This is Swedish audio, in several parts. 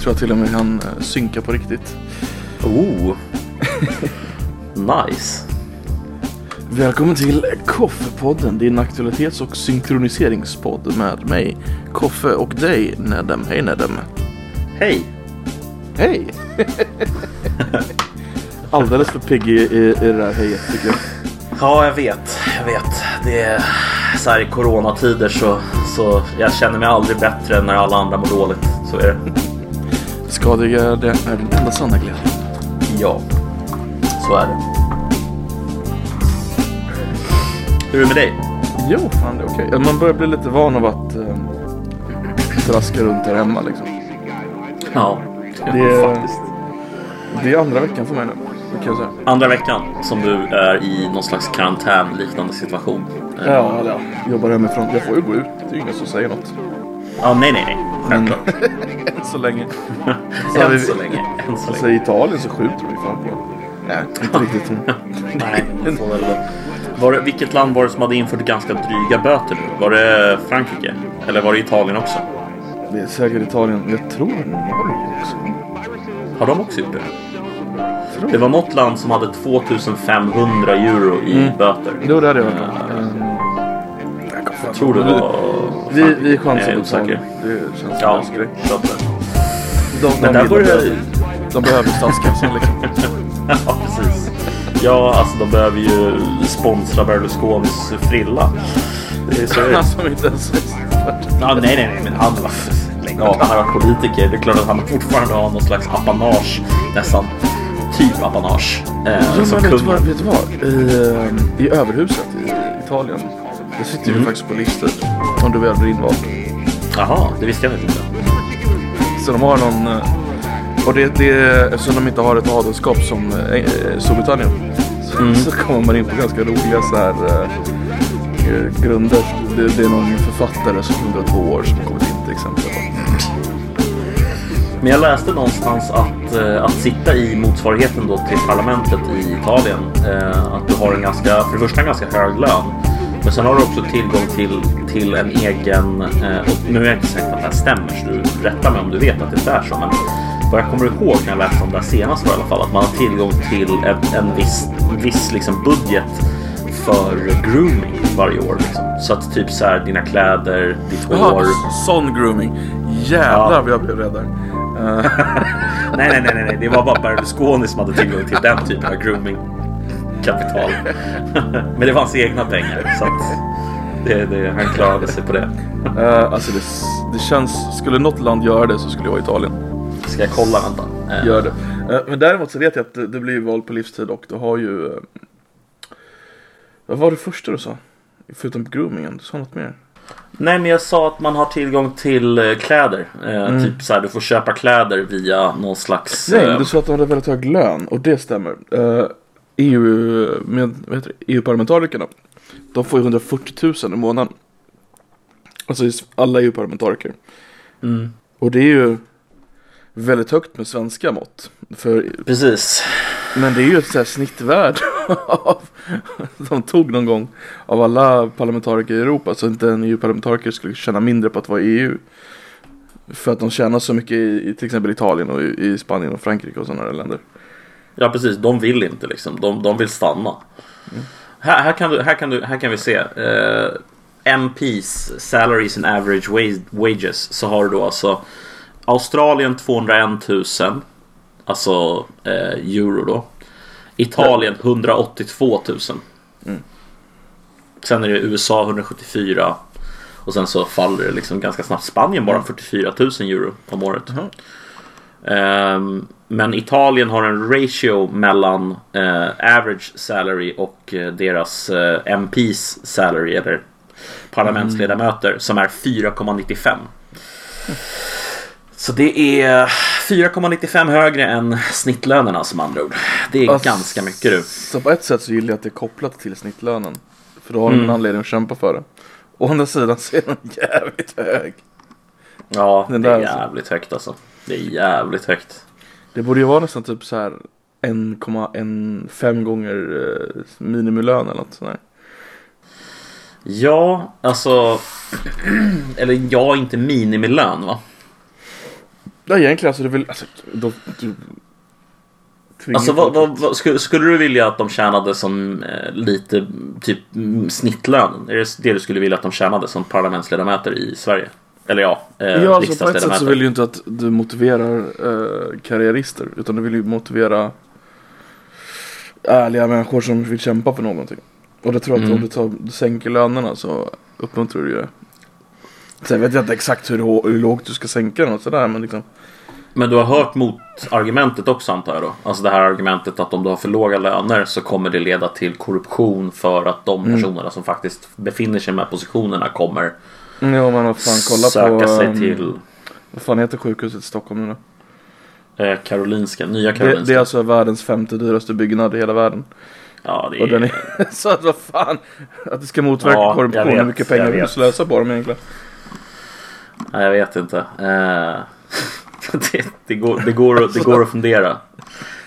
Jag tror till och med han eh, synka på riktigt. Oh. nice. Välkommen till Koffepodden, din aktualitets och synkroniseringspodd med mig, Koffe och dig, Nedem. Hej Nedem. Hej. Hej! Alldeles för pigg i, i, i det där hejet tycker jag. Ja, jag vet. Jag vet. Det är så här i coronatider så, så jag känner mig aldrig bättre när alla andra mår dåligt. Så är det. Skadiga det är den enda sanna glädjen. Ja, så är det. Hur är det med dig? Jo, fan det är okej. Man börjar bli lite van av att eh, traska runt här hemma liksom. Ja, Det är- faktiskt. Det är andra veckan för mig nu, kan jag säga. Andra veckan som du är i någon slags karantänliknande situation. Ja, ja, jobbar hemifrån. Jag får ju gå ut, det är ju ingen som säger något. Ja nej, nej, nej. Självklart. än så länge. Så Än så länge. Än så Alltså länge. i Italien så skjuter de ju fan på Nej, inte riktigt. Nej, det får väl var det, vilket land var det som hade infört ganska dryga böter nu? Var det Frankrike? Eller var det Italien också? Det är säkert Italien. Jag tror Norge också. Har de också gjort det? Tror Det var något land som hade 2500 euro i Mm. böter. Jo, det hade jag hört om. Ehm, Jag tror det var... Vi, vi chansar på. Italien. Det känns som Ja, en så att- De, Men de, där vill- börjar de, de behöver statskassan liksom. Ja, precis. Ja, alltså de behöver ju sponsra Berlusconis frilla. Han som inte ens Ja, nej, nej, nej, men han var länge av. Han varit politiker. Det är klart att han fortfarande har någon slags apanage. Nästan typ apanage. Eh, Jo, men vet du vad? I, ehm, I överhuset i Italien. Det sitter ju Mm. faktiskt på livstid. Om du väl blir invald. Jaha, det visste jag inte. Så de har någon... eh, Och det, det eftersom de inte har ett adelskap som eh, eh, Storbritannien. Så, Mm. så kommer man in på ganska roliga så här eh, eh, grunder. Det, det är någon författare som är 102 år som kommit in till exempel. Men jag läste någonstans att, att sitta i motsvarigheten då till parlamentet i Italien. Att du har en ganska, för det första en ganska hög lön. Men sen har du också tillgång till, till en egen, eh, och nu är jag inte säker på att det här stämmer så du rättar mig om du vet att det är så. Men vad jag kommer ihåg när jag läste om det här senast var i alla fall att man har tillgång till en, en viss, viss liksom budget för grooming varje år. Liksom. Så att typ så här dina kläder, ditt hår. Sån grooming. Jävlar Ja. vad jag blev rädd där. Nej, nej, nej, nej, nej. Det var bara Berlusconi som hade tillgång till den typen av grooming kapital. Men det var hans egna pengar så det, det, han klarade sig på det. eh, alltså det, det känns... Skulle något land göra det så skulle jag vara Italien. Ska jag kolla? Vänta. Eh, Gör det. Eh, Men däremot så vet jag att det, det blir val på livstid och du har ju... Vad var det första du sa? Förutom groomingen, du sa något mer? Nej, men jag sa att man har tillgång till kläder. Eh, Typ så här, du får köpa kläder via någon slags... Nej, eh, du sa att de hade väldigt hög lön och det stämmer. Eh, EU, med, det? EU-parlamentarikerna, de får ju 140 000 i månaden. Alltså alla EU-parlamentariker. Mm. Och det är ju väldigt högt med svenska mått. För, Precis. men det är ju ett så här snittvärde av, de tog någon gång av alla parlamentariker i Europa. Så inte en EU-parlamentariker skulle tjäna mindre på att vara i EU. För att de tjänar så mycket i, i till exempel Italien och i, i Spanien och Frankrike och sådana där länder. Ja, precis. De vill inte liksom. De, de vill stanna. Här, här, kan du, här, kan du, här kan vi se. Eh, MPs salaries and average wa- wages. Så har du då alltså Australien 201 000. Alltså eh, euro då. Italien 182 000. Sen är det USA 174. Och sen så faller det liksom ganska snabbt. Spanien bara 44 000 euro om året. Ehm, men Italien har en ratio mellan eh, average salary och eh, deras eh, MPs salary eller parlamentsledamöter som är 4,95. Så det är 4,95 högre än snittlönerna som andra ord. Det är Ass- ganska mycket du. Så på ett sätt så gillar jag att det är kopplat till snittlönen. För då har de en anledning att kämpa för det. Å andra sidan så är den jävligt hög. Ja, Den det är alltså. jävligt högt alltså. Det är jävligt högt. Det borde ju vara nästan typ så här 1,15 gånger eh, minimilön eller något sånt där. Ja, alltså. Eller ja, inte minimilön va? Ja egentligen alltså det är väl, alltså, då, du, Alltså vad, vad, vad, skulle, skulle du vilja att de tjänade som eh, lite typ snittlön? Är det det du skulle vilja att de tjänade som parlamentsledamöter i Sverige? Eller ja, eh, Ja, alltså på ett sätt så vill ju inte att du motiverar eh, karriärister utan du vill ju motivera ärliga människor som vill kämpa för någonting. Och det tror jag att Mm. om du, tar, du sänker lönerna så uppmuntrar du ju det. Sen vet jag inte exakt hur, hur lågt du ska sänka den och sådär men liksom. Men du har hört motargumentet också antar jag då? Alltså det här argumentet att om du har för låga löner så kommer det leda till korruption för att de Mm. personerna som faktiskt befinner sig i de här positionerna kommer Ja men vad fan kolla söka på. sig ehm, till Vad fan heter sjukhuset i Stockholm nu då? eh, Karolinska, nya Det, Karolinska. det är alltså världens femte dyraste byggnad i hela världen. ja, det Och den är... är, så att vad fan. Att det ska motverka Ja, jag korruption. vet, Hur mycket pengar jag vill du slösa på dem egentligen? Nej, jag vet inte. Eh, det, det, går, det, går, att- det går att fundera.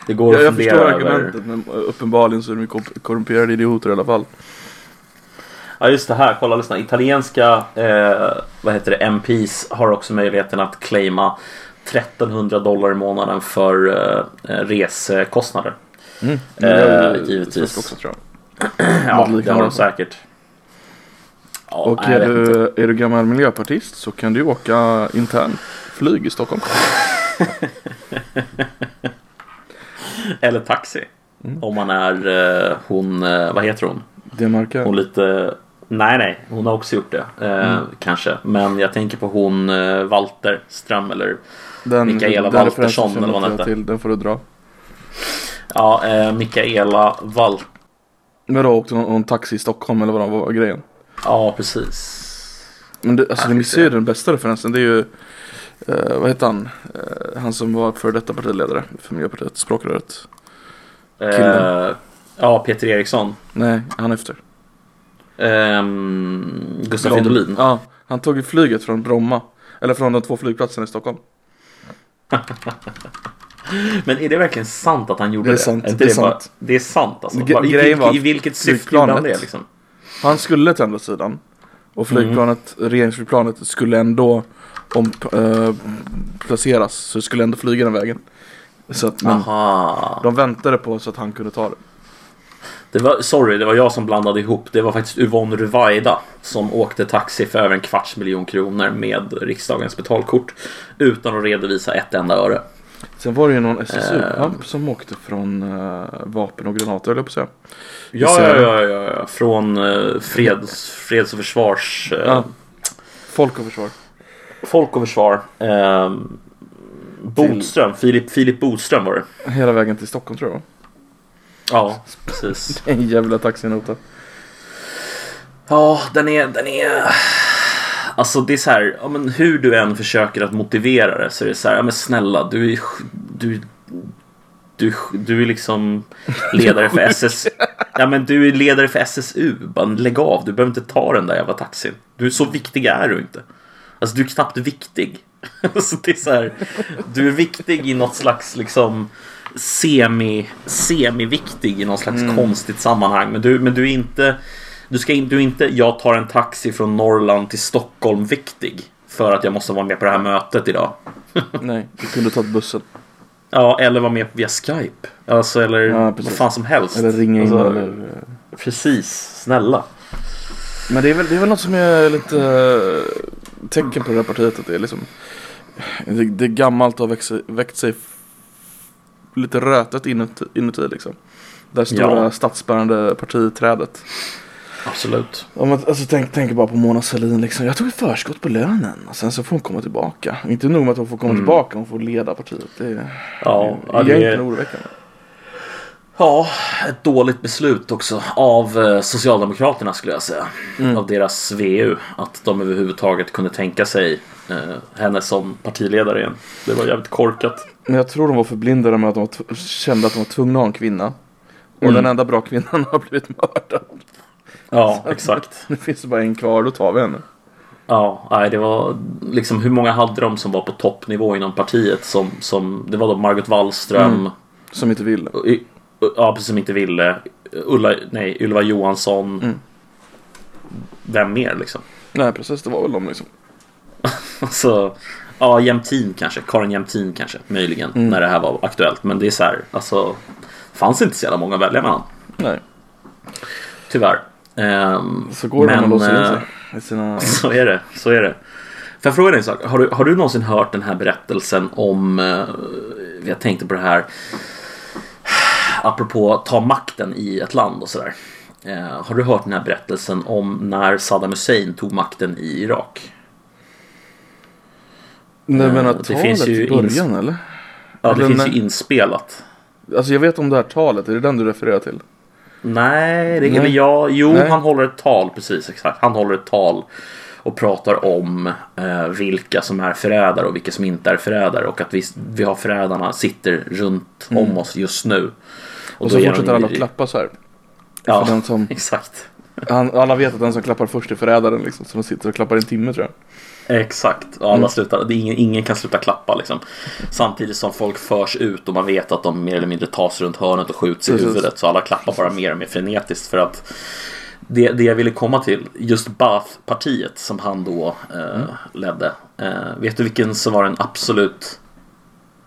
Det går Ja, att jag fundera förstår över... argumentet men uppenbarligen så är de korrumperade idioter i alla fall. Ja just det här, kolla lyssna. Italienska eh, vad heter det, MPs har också möjligheten att claima 1300 dollar i månaden för eh, resekostnader. Mm. Eh, det är ju givetvis. också tror jag. Ja, det har de säkert. Ja, Och är du, är du gammal miljöpartist så kan du åka intern flyg i Stockholm. Eller taxi. Mm. Om man är eh, hon, eh, vad heter hon? Det markar. Hon lite Nej nej, hon har också gjort det. Eh, Mm. Kanske. Men jag tänker på hon eh, Walter Ström eller Den, Mikaela den Waltersson, eller vad hon hette. till, Den får du dra. Ja, eh, Mikaela Walter. Men då åkte hon, hon taxi i Stockholm eller vad var grejen? Ja, precis. Men det, alltså ni missar ju den bästa referensen. Det är ju, eh, vad heter han? Eh, han som var för detta partiledare för Miljöpartiet, språkröret. Killen. Eh, ja, Peter Eriksson. Nej, han efter. Ehm, Gustaf Blom- Fridolin. Ja, han tog ju flyget från Bromma. Eller från de två flygplatserna i Stockholm. Men är det verkligen sant att han gjorde Det det? är sant, inte det är bara- sant. det är sant alltså. Bara, I, grejen var vilk, I vilket syfte gjorde han det liksom? Han skulle till andra sidan. Och flygplanet, regeringsflygplanet skulle ändå om, eh, placeras. Så det skulle ändå flyga den vägen. Så att, men Aha. de väntade på så att han kunde ta det. Det var, sorry, det var jag som blandade ihop. Det var faktiskt Yvonne Ruwaida som åkte taxi för över en kvarts miljon kronor med riksdagens betalkort utan att redovisa ett enda öre. Sen var det ju någon SSU-pamp Eh. som åkte från eh, vapen och granater jag på att säga. Ja, ja, ja, ja, ja. från eh, freds, freds och försvars... Ja. Folk och försvar. Folk och försvar. Bodström, Filip, Filip Bodström var det. Hela vägen till Stockholm tror jag. Ja, precis. En jävla taxinota. Ja, den är, den är... Alltså det är så här, ja, men hur du än försöker att motivera det så är det så här, ja men snälla, du är... Du, du, du är liksom ledare för SS... Ja men du är ledare för SSU. Bara lägg av, du behöver inte ta den där jävla taxin. Du är så viktig är du inte. Alltså du är knappt viktig. så det är så här, du är viktig i något slags liksom semi, semi-viktig i något slags konstigt sammanhang. Men du, men du är inte, du ska in, du är inte, jag tar en taxi från Norrland till Stockholm viktig. För att jag måste vara med på det här mötet idag. Nej, du kunde tagit bussen. Ja, eller vara med via Skype. Alltså, eller Ja, vad fan som helst. Eller ringa in Alltså, eller... Precis, snälla. Men det är, väl, det är väl något som är lite eh, tecken på det här partiet att det är liksom Det, är gammalt och har växt, sig- växt sig f- lite rötet inuti, inuti liksom Det här stora Ja. statsbärande partiträdet Absolut. Om man, alltså, tänk, tänk bara på Mona Sahlin liksom. Jag tog ett förskott på lönen och sen så får hon komma tillbaka. Inte nog med att hon får komma Mm. tillbaka, hon får leda partiet. Det är Ja, det är det egentligen är, oroväckande. Ja, ett dåligt beslut också av eh, Socialdemokraterna skulle jag säga. Mm. Av deras VU. Att de överhuvudtaget kunde tänka sig eh, henne som partiledare igen. Det var jävligt korkat. Men jag tror de var förblindade med att de kände att de var tvungna att ha en kvinna. Och Mm. den enda bra kvinnan har blivit mördad. Ja, exakt. Nu finns det bara en kvar, då tar vi henne. Ja, nej, det var liksom hur många hade de som var på toppnivå inom partiet som, som det var då Margot Wallström, Mm. Som inte ville. Ja precis som inte ville, Ulla, nej, Ylva Johansson, Mm. vem mer liksom? Nej precis, det var väl de liksom. Alltså, ja, Jämtin kanske. Karin Jämtin kanske, möjligen. Mm. När det här var aktuellt. Men det är så här, alltså. fanns inte så jävla många att välja mellan. Nej, Tyvärr. Ehm, så går de men, och låser in eh, sig sina... Så är det, så är det. Får jag fråga dig en sak? Har du, har du någonsin hört den här berättelsen om, eh, jag tänkte på det här, apropå ta makten i ett land och sådär. Eh, har du hört den här berättelsen om när Saddam Hussein tog makten i Irak? Nej men Eh, att det talet i början eller? Ja, det Eller finns när- ju inspelat. Alltså jag vet om det här talet, är det den du refererar till? Nej, det, Nej. eller ja, jo, Nej. han håller ett tal, precis exakt. Han håller ett tal och pratar om eh, vilka som är förrädare och vilka som inte är förrädare och att vi, vi har förrädarna sitter runt om oss just nu. Mm. Och, då så fortsätter alla att klappa så här. Ja, För den som, exakt. han, alla vet att den som klappar först är förrädaren liksom. Så de sitter och klappar en timme tror jag. Exakt, och alla slutar, det är ingen, ingen kan sluta klappa liksom. Samtidigt som folk förs ut och man vet att de mer eller mindre tas runt hörnet och skjuts i Precis. huvudet. Så alla klappar bara mer och mer frenetiskt för att det, det jag ville komma till, just Baath-partiet som han då eh, ledde. Eh, vet du vilken som var den absolut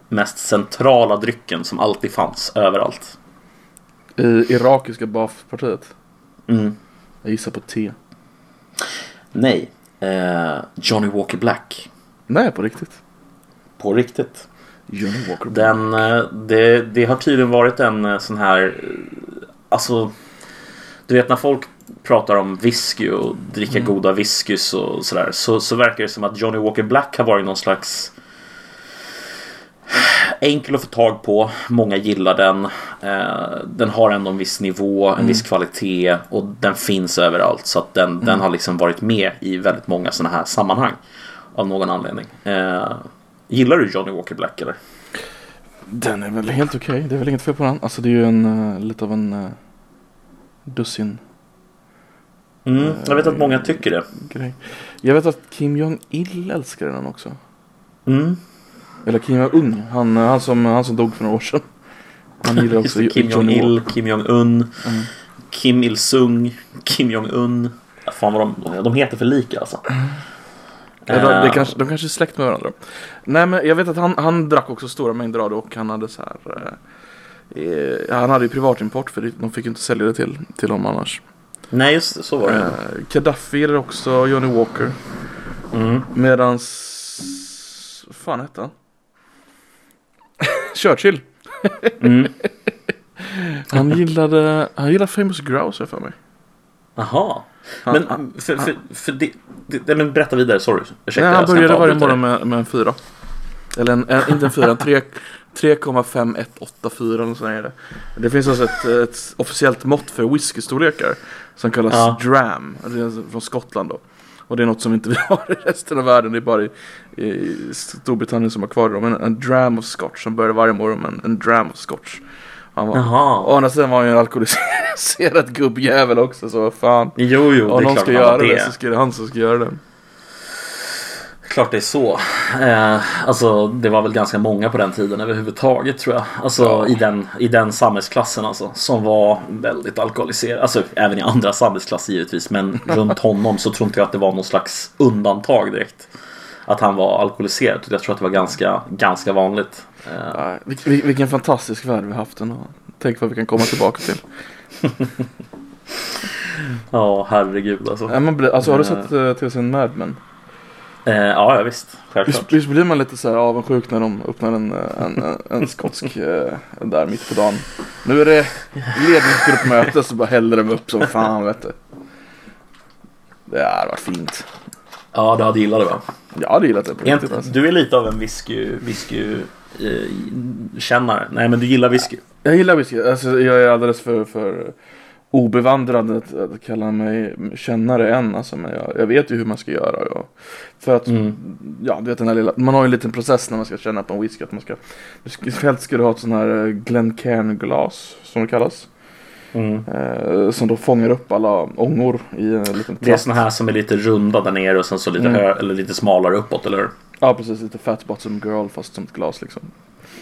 mest centrala drycken som alltid fanns överallt? I irakiska Baath-partiet. Mm. Jag gissar på te. Nej, eh, Johnny Walker Black. Nej, på riktigt. På riktigt. Johnny Walker. Den, eh, det, det har tydligen varit en eh, sån här, eh, alltså, du vet när folk pratar om whisky och dricka goda whiskys och sådär så, så verkar det som att Johnny Walker Black har varit någon slags enkel att få tag på, många gillar den. Eh, den har ändå en viss nivå, en viss kvalitet och den finns överallt så att den, den har liksom varit med i väldigt många sådana här sammanhang av någon anledning. Eh, gillar du Johnny Walker Black eller? Den är väl helt okej. Det är väl inget fel på den. Alltså det är ju en, uh, lite av en dussin Mm, jag vet att många tycker det. grej. Jag vet att Kim Jong-Il älskar den också. Mm. Eller Kim Jong-Un. Han, han, som, han som dog för några år sedan. Han gillar också Kim Jong-Il. Kim Jong-Un, Mm. Kim Il-Sung, Kim Jong-Un. Fan vad de, de heter för lika alltså. Ja, de, det Eh, kanske, de kanske är släkt med varandra. Nej men jag vet att han, han drack också stora mängder av det och han hade så här. Eh, eh, han hade ju privatimport för de fick ju inte sälja det till, till dem annars. Nej just det, så var det. Eh, Gaddafi gillar också Johnny Walker. Mm. Medans... Fan hette han? Churchill. Mm. Han gillade, han gillade Famous Grouse för mig. Jaha. Han- Men, han- för, för, för det, det, men berätta vidare, sorry. Ursäkta, Nej, han började varje morgon med, med en fyra. Eller en, en, inte en fyra, en tre- 3,5184 eller så är det. Det finns alltså ett, ett officiellt mått för whiskystorlekar. Som kallas Ja. dram. Det är alltså från Skottland då. Och det är något som inte vi har i resten av världen. Det är bara i, i Storbritannien som har kvar det. Men en, en dram of scotch som började varje morgon med en, en dram of scotch. Han var, Jaha. Å andra sidan var han ju en alkoholiserad gubbjävel också så vad fan. Jo, jo, Om det är någon klart ska han göra det. det. så ska det han som ska göra det. Klart det är så. Eh, alltså det var väl ganska många på den tiden överhuvudtaget tror jag. Alltså Ja. i, den, i den samhällsklassen alltså. Som var väldigt alkoholiserad. Alltså även i andra samhällsklasser givetvis. Men runt honom så tror inte jag att det var någon slags undantag direkt. Att han var alkoholiserad. Jag tror att det var ganska, ganska vanligt. Eh, vil- vil- vilken fantastisk värld vi har haft ändå. Tänk vad vi kan komma tillbaka till. Ja, herregud alltså. Ja, blir, alltså har du Eh. sett uh, tv-serien Mad Men? Eh, ja, ja, visst. Självklart. visst blir man lite så här avundsjuk när de öppnar en, en, en, skotsk eh, där mitt på dagen. Nu är det ledningsgruppmöte så bara häller de upp som fan vet du. Det hade varit fint. Ja, du hade gillat det va? Jag hade gillat det på Är riktigt alltså. Du är lite av en whisky, whisky eh, kännare. Nej, men du gillar whisky. Jag gillar whisky. Alltså, jag är alldeles för, för obevandrad att, att kalla mig kännare än. Alltså, men jag, jag vet ju hur man ska göra. Ja. För att, Mm. ja du vet den här lilla, man har ju en liten process när man ska känna på en whisky. Att man ska, helst ska du ha ett sån här eh, Glencairn-glas som det kallas. Mm. Eh, som då fångar upp alla ångor i en liten Det är såna här som är lite runda där nere och sen så lite, Mm. hö- eller lite smalare uppåt, eller hur? Ja precis, lite fat bottom girl fast som ett glas liksom.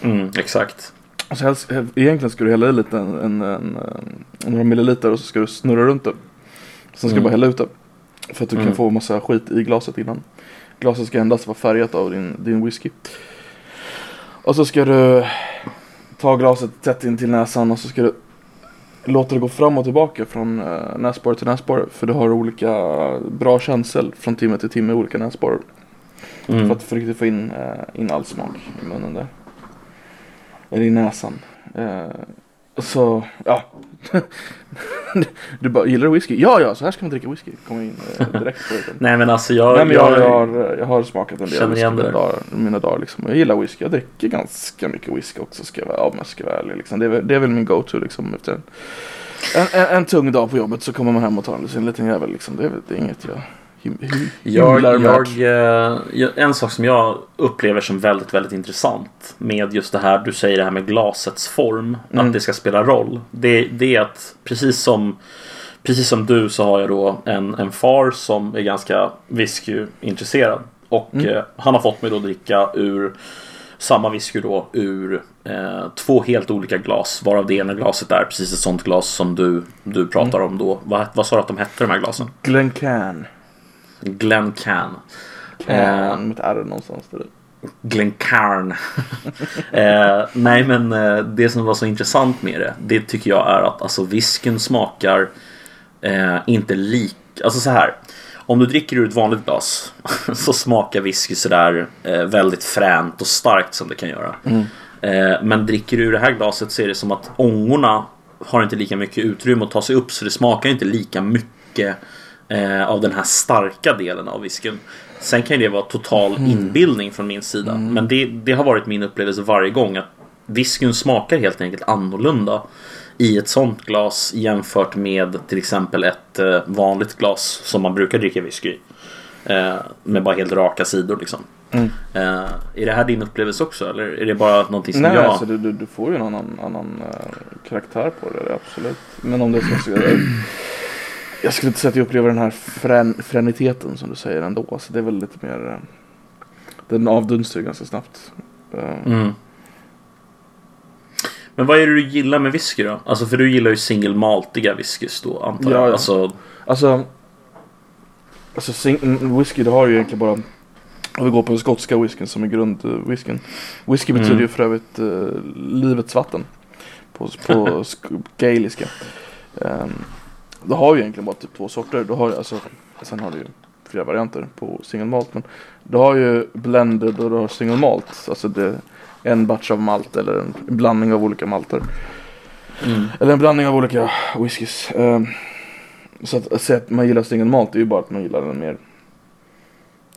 Mm, exakt. Och så helst, egentligen ska du hälla i lite, en, en, en, en, några milliliter och så ska du snurra runt det. Sen ska du Mm. bara hälla ut det. För att du Mm. kan få massa skit i glaset innan. glaset ska endast vara färgat av din, din whisky. Och så ska du ta glaset tätt in till näsan och så ska du låta det gå fram och tillbaka från uh, näsborre till näsborre. För du har olika bra känsel från timme till timme, olika näsborrar. Mm. För att för riktigt få in, uh, in all smak i munnen där. Eller i näsan. Uh, så, ja. du bara, gillar du whisky? Ja, ja, så här ska man dricka whisky. Kommer in uh, direkt på det. Nej men alltså jag... Nej, men jag, jag, har, jag har smakat en del whisky mina dagar, mina dagar liksom. Jag gillar whisky. Jag dricker ganska mycket whisky också ska jag vara, om jag ska vara ärlig. Liksom. Det, är, väl- det är väl min go-to liksom. Efter en, en, en, en tung dag på jobbet så kommer man hem och tar en liten jävel liksom. Det är, det är inget jag Jag, jag, eh, jag, en sak som jag upplever som väldigt, väldigt intressant med just det här du säger det här med glasets form, Mm. att det ska spela roll. Det, det är att precis som, precis som du så har jag då en, en far som är ganska whiskyintresserad. Och Mm. eh, han har fått mig då att dricka ur samma whisky då ur eh, två helt olika glas. Varav det ena glaset är precis ett sånt glas som du, du pratar Mm. om då. Vad, vad sa du att de hette de här glasen? Glencairn. Glencairn. Can med ett R någonstans där. Glencairn. eh, nej men eh, det som var så intressant med det. Det tycker jag är att alltså whiskyn smakar eh, inte lik. Alltså så här. Om du dricker ur ett vanligt glas så smakar whisky sådär eh, väldigt fränt och starkt som det kan göra. Eh, men dricker du ur det här glaset så är det som att ångorna har inte lika mycket utrymme att ta sig upp så det smakar inte lika mycket eh, av den här starka delen av whiskyn. Sen kan det vara total inbildning från min sida. Men det, det har varit min upplevelse varje gång att whiskyn smakar helt enkelt annorlunda i ett sånt glas jämfört med till exempel ett eh, vanligt glas som man brukar dricka whisky i. Eh, med bara helt raka sidor liksom. Mm. Eh, är det här din upplevelse också eller är det bara någonting som Nej, jag... alltså du, du, får ju en annan, annan eh, karaktär på det, absolut. Men om det ska... Jag, skulle inte säga att jag upplever den här frän, fräniteten som du säger ändå. Så det är väl lite mer... eh, Den avdunstar ju ganska snabbt. Eh, Mm. Men vad är det du gillar med whisky då? Alltså för du gillar ju singelmaltiga whiskys då antar Ja, jag. ja. Alltså, Alltså, alltså sing- whisky det har ju egentligen bara om vi går på den skotska whiskyn som är grundwhiskyn. Whisky Mm. betyder ju för övrigt eh, livets vatten på, på sk- gaeliska. Um, du har ju egentligen bara typ två sorter. Du har, alltså, sen har du ju flera varianter på single malt. Men du har ju blended och du har single malt. Alltså det är en batch av malt eller en blandning av olika malter. mm. Eller en blandning av olika whiskys. Ehm, så att, att säga att man gillar single malt är ju bara att man gillar en mer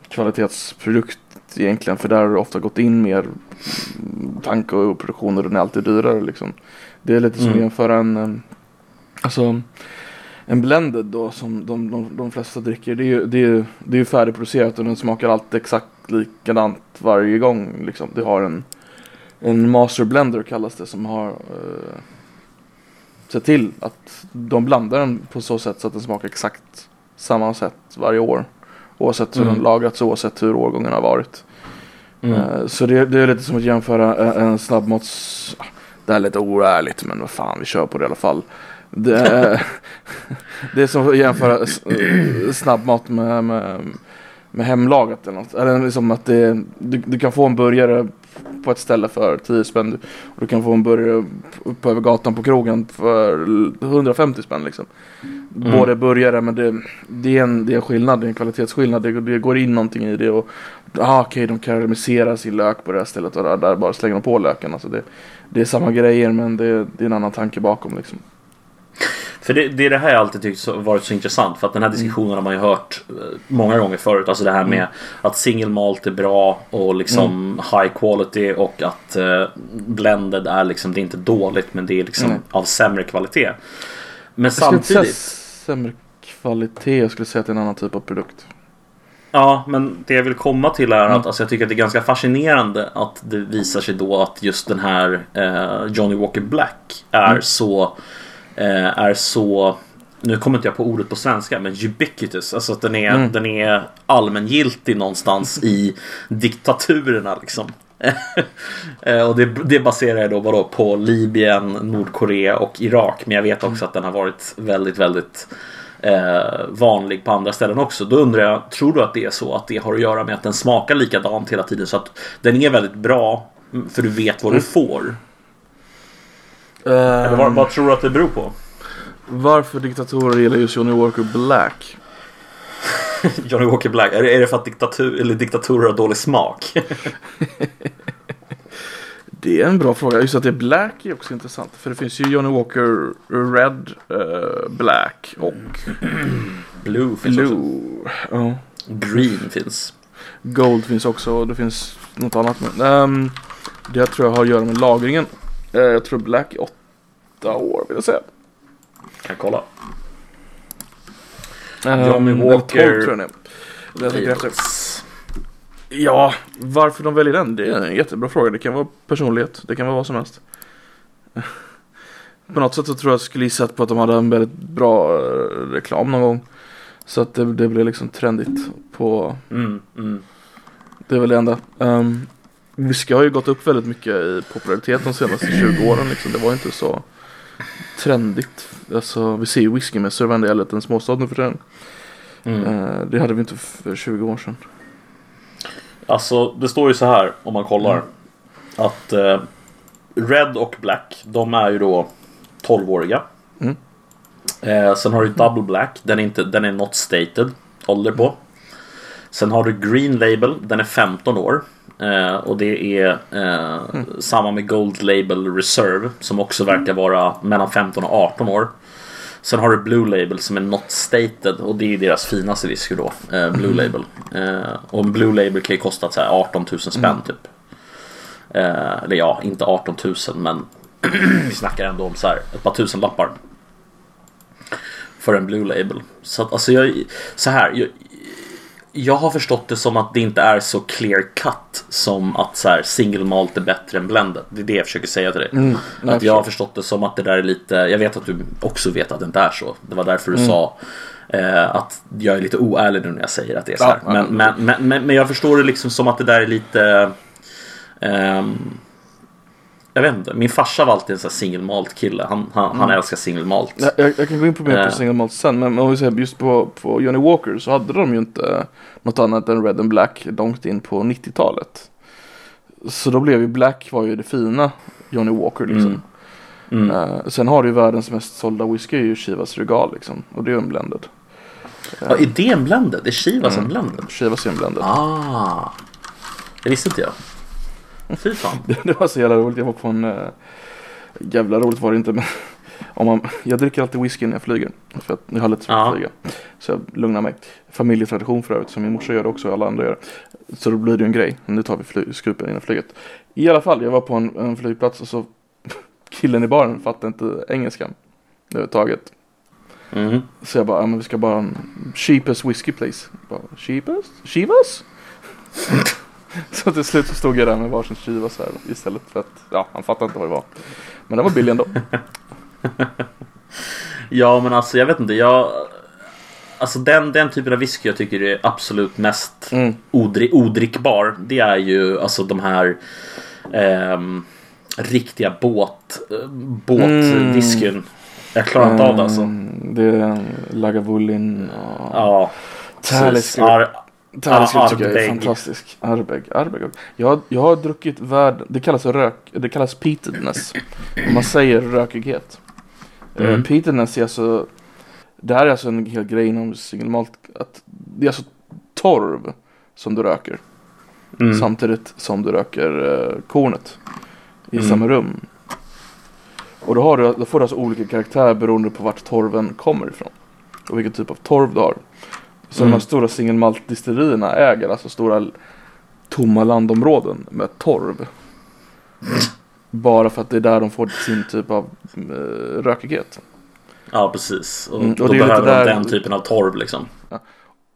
kvalitetsprodukt egentligen. För där har det ofta gått in mer tanke och produktion och den är alltid dyrare liksom. Det är lite som Mm. att jämföra en, ehm, alltså en blended då som de, de, de flesta dricker. Det är ju, det är, ju- det är färdigproducerat och den smakar alltid exakt likadant varje gång liksom. Det har en en master blender kallas det som har eh, sett till att de blandar den på så sätt så att den smakar exakt samma sätt varje år. Oavsett hur Mm. den lagrats oavsett hur årgången har varit. Mm. Eh, så det, det är lite som att jämföra en, en snabbmats... Det här är lite oärligt men vad fan vi kör på det i alla fall. Det är, det är som att jämföra snabbmat med, med, med hemlagat eller något. Eller liksom att det, du, du kan få en burgare på ett ställe för 10 spänn. Och du kan få en burgare på över gatan på krogen för 150 spänn liksom. Mm. Både burgare men det, det, är en, det är en skillnad, det är en kvalitetsskillnad. Det, det går in någonting i det och ah, okej de karamelliserar sin lök på det här stället och där, där bara slänger de på löken. Alltså det, det är samma grejer men det, det är en annan tanke bakom liksom. För det, det är det här jag alltid tyckt varit så intressant. För att den här diskussionen har man ju hört eh, många gånger förut. Alltså det här med att single malt är bra och liksom high quality och att eh, blended är liksom, det är inte dåligt men det är liksom Nej. av sämre kvalitet. Men Jag skulle inte samtidigt. sämre kvalitet, jag skulle säga att det är en annan typ av produkt. Ja, men det jag vill komma till är att Mm. alltså, jag tycker att det är ganska fascinerande att det visar sig då att just den här eh, Johnny Walker Black är Mm. så är så nu kommer inte jag på ordet på svenska men ubiquitous. Alltså att den är, Mm. den är allmängiltig någonstans i diktaturerna liksom. Eh, och det, det baserar jag då vadå, på Libyen, Nordkorea och Irak. Men jag vet också att den har varit väldigt, väldigt eh, vanlig på andra ställen också. Då undrar jag, tror du att det är så att det har att göra med att den smakar likadant hela tiden så att den är väldigt bra mm, för du vet vad du får? Eller vad, vad tror du att det beror på? Varför diktatorer gillar just Johnny Walker Black? Johnny Walker Black, är det, är det för att diktatur, eller diktatorer har dålig smak? Det är en bra fråga. Just att det är Black är också intressant. För det finns ju Johnny Walker Red, eh, Black och Blue finns också. Blue. Ja. Green finns. Gold finns också och det finns något annat. Men, ehm, det tror jag har att göra med lagringen. Eh, jag tror Black är åtta år vill jag säga. Kan kolla. Ehm, Johnny eller Walker 12 tror jag den är. Det jag. Ja, varför de väljer den? Det är en jättebra fråga. Det kan vara personlighet. Det kan vara vad som helst. På något sätt så tror jag skulle gissa på att de hade en väldigt bra eh, reklam någon gång. Så att det, det blev liksom trendigt på, Mm, mm. det är väl det enda. Um, whisky har ju gått upp väldigt mycket i popularitet de senaste 20 åren liksom. Det var inte så trendigt. Alltså vi ser ju whiskymässor i varenda liten småstad nu för tiden. Mm. Eh, det hade vi inte för 20 år sedan. Alltså det står ju så här om man kollar. Att eh, Red och Black, de är ju då 12-åriga. Mm. Eh, sen har du Double Black, den är, inte, den är not stated ålder på. Sen har du Green Label, den är 15 år. Eh, och det är eh, samma med Gold Label Reserve som också verkar vara mellan 15 och 18 år. Sen har du Blue Label som är not stated och det är deras finaste whisky då. Eh, Blue Label. Eh, och en Blue Label kan ju kosta så här 18 000 spänn typ. Eh, eller ja, inte 18 000 men vi snackar ändå om så här ett par tusen lappar. För en Blue Label. Så att alltså jag, så här. Jag, jag har förstått det som att det inte är så clear cut som att så här, single malt är bättre än blended. Det är det jag försöker säga till dig. Mm, jag att jag har förstått det som att det där är lite, jag vet att du också vet att det inte är så. Det var därför Mm. du sa eh, att jag är lite oärlig nu när jag säger att det är så här. ja, men, men, men, men, men jag förstår det liksom som att det där är lite ehm, jag vet inte, min farsa var alltid en sån här single malt kille. Han, han, Mm. han älskar single malt. Jag, jag, jag kan gå in på mer Eh. på single malt sen, men om vi säger just på, på Johnny Walker så hade de ju inte något annat än Red and Black långt in på 90-talet. Så då blev ju Black var ju det fina Johnny Walker liksom. Mm. Eh, sen har du ju världens mest sålda whisky är ju Chivas Regal liksom. Och det är ju en blended. Ja, är det en blended? Är Chivas en blended? Chivas är en blended. Ah, det visste inte jag. Fy fan. Det, det var så jävla roligt. Jag var på en... Uh, jävla roligt var det inte men. Om man, jag dricker alltid whisky när jag flyger. För att jag har lite svårt Ja. att flyga. Så jag lugnar mig. Familjetradition för övrigt. Som min morsa gör det också och alla andra gör det. Så då blir det ju en grej. Nu tar vi fly, skupen innan flyget. I alla fall. Jag var på en, en flygplats och så. Killen i baren fattade inte engelskan. Överhuvudtaget. Mm. Så jag bara, ja, men vi ska bara en cheapest whisky please. Jag Bara, cheapest? Chivas? så till slut så stod jag där med varsin Chivas här istället för att, ja han fattade inte vad det var. Men den var billig ändå. Ja men alltså jag vet inte. Jag, alltså den, den typen av whisky jag tycker är absolut mest Mm. odri, odrickbar. Det är ju alltså de här ehm, riktiga båt, eh, båtwhiskyn. Jag klarar inte av det alltså. Mm, det är Lagavulin och Ja. Talisker. Talisker Ja, tycker jag är fantastisk. Arbeg. Arbeg. Jag, jag har druckit värld, det kallas rök, det kallas peatedness. Om man säger rökighet. Mm. Mm. peatedness är alltså, det här är alltså en hel grej inom single malt. Att det är alltså torv som du röker. Mm. Samtidigt som du röker eh, kornet. I Mm. samma rum. Och då, har du, då får du alltså olika karaktär beroende på vart torven kommer ifrån. Och vilken typ av torv du har. Så Mm. de stora single malt distillerierna äger alltså stora tomma landområden med torv. Bara för att det är där de får sin typ av eh, rökighet. Ja precis. Och, Mm, och då det är lite behöver de där- den typen av torv liksom.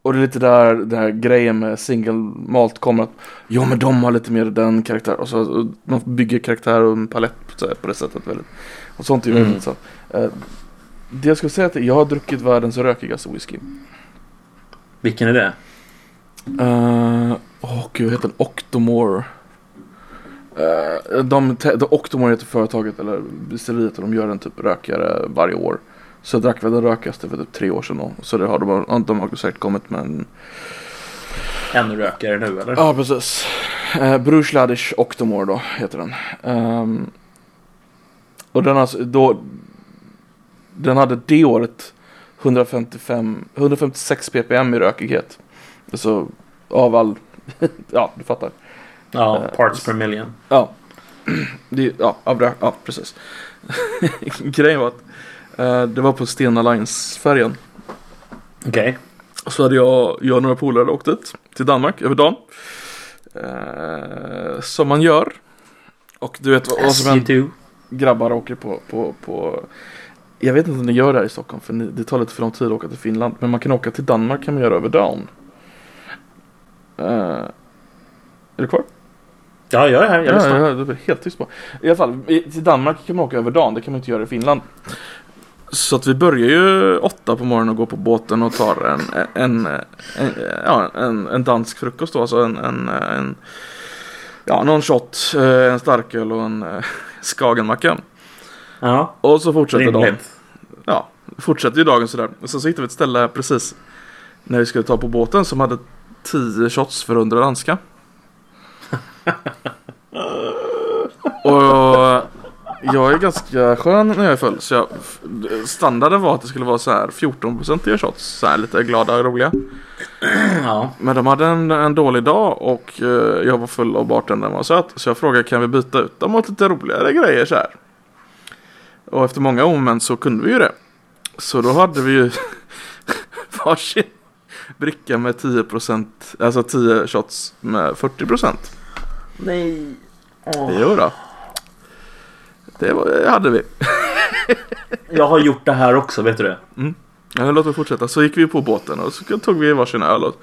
Och det är lite där den här grejen med single malt kommer att Ja men de har lite mer den karaktär och så och de bygger karaktär och en palett här, på det sättet väldigt Och sånt är ju Mm. väldigt så eh, Det jag skulle säga är att jag har druckit världens rökigaste whisky Vilken är det? Åh oh, gud, heter den? Octomore uh, de, de Octomore heter företaget eller destilleriet och de gör en typ rökigare varje år Så jag drack väl den rökigaste för typ tre år sedan då. Så det har de, de har säkert kommit med en Ännu rökigare nu eller? Ja, precis. Eh, Bruce Ladish Octomore då, heter den. Ehm, och den, alltså, då, den hade det året 155, 156 ppm i rökighet. Alltså av all, ja du fattar. Ja, Eh, parts per million. Ja, det, ja, av ja precis. Grejen var att eh, det var på Stena Lines-färjan. Okej. Så hade jag, jag och några polare åkt ut till Danmark över dagen. Eh, som man gör. Och du vet vad, vad som händer. Grabbar åker på, på, på Jag vet inte om ni gör det här i Stockholm för det tar lite för lång tid att åka till Finland. Men man kan åka till Danmark kan man göra över dagen. Eh, är du kvar? Ja, jag är här. Jag Ja, lyssnar. ja, det blir helt tyst på. I alla fall, till Danmark kan man åka över dagen, det kan man inte göra i Finland. Så att vi börjar ju åtta på morgonen och går på båten och tar en, en, en, ja, en, en dansk frukost då, alltså en, en, en ja, någon shot, eh, en starköl och en eh, skagenmacka. Ja, Och så fortsätter dagen. rimligt. Ja, fortsätter ju dagen sådär. Och sen så hittade vi ett ställe precis när vi skulle ta på båten som hade 10 shots för 100 danska. Och jag är ganska skön när jag är full. Så jag, standarden var att det skulle vara så här 14-procentiga shots. Så här lite glada och roliga. Ja. Men de hade en, en dålig dag och eh, jag var full och bartendern var söt. Så jag frågade kan vi byta ut dem mot lite roligare grejer så här. Och efter många om så kunde vi ju det. Så då hade vi ju varsin bricka med 10% alltså 10 shots med 40%. Nej. Åh. Jo då. Det var, hade vi. Jag har gjort det här också, vet du det? Ja, låt mig fortsätta. Så gick vi på båten och så tog vi varsin öl. Och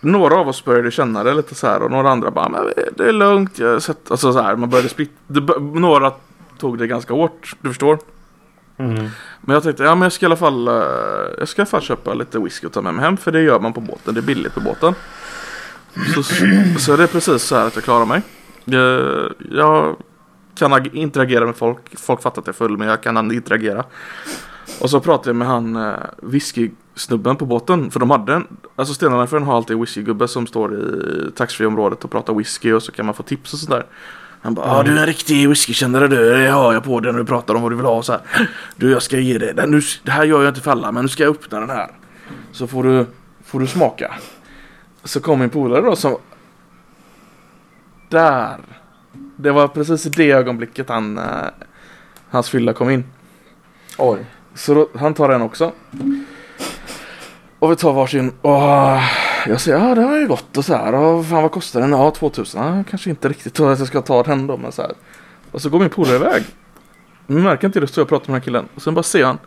några av oss började känna det lite så här och några andra bara, men det är lugnt. Jag har sett, alltså så här, man började splitt. Det, bör- några tog det ganska hårt, du förstår. Mm. Men jag tänkte, ja men jag ska i alla fall, eh, jag ska i alla fall köpa lite whisky och ta med mig hem. För det gör man på båten, det är billigt på båten. Så, så det är precis så här att jag klarar mig. Jag, jag kan ag- interagera med folk, folk fattar att jag är full men jag kan interagera. Och så pratade jag med han eh, whisky-snubben på båten. För de hade en, alltså Stena Line har alltid whiskygubbe som står i taxfree-området och pratar whisky och så kan man få tips och sådär. Han bara, ja du är en riktig whiskykännare du, det hör jag på dig när du pratar om vad du vill ha så här. Du jag ska ge dig, den, nu, det här gör jag inte för alla men nu ska jag öppna den här. Så får du, får du smaka. Så kom min polare då som Där Det var precis i det ögonblicket han eh, Hans fylla kom in Oj. Så då, han tar en också Och vi tar varsin och Jag säger ja det var ju gott och så här och fan vad kostar den? Ja 2000 ja, Kanske inte riktigt att jag ska ta den då men så här Och så går min polare iväg Men märker inte det så jag pratar med den här killen Och sen bara ser han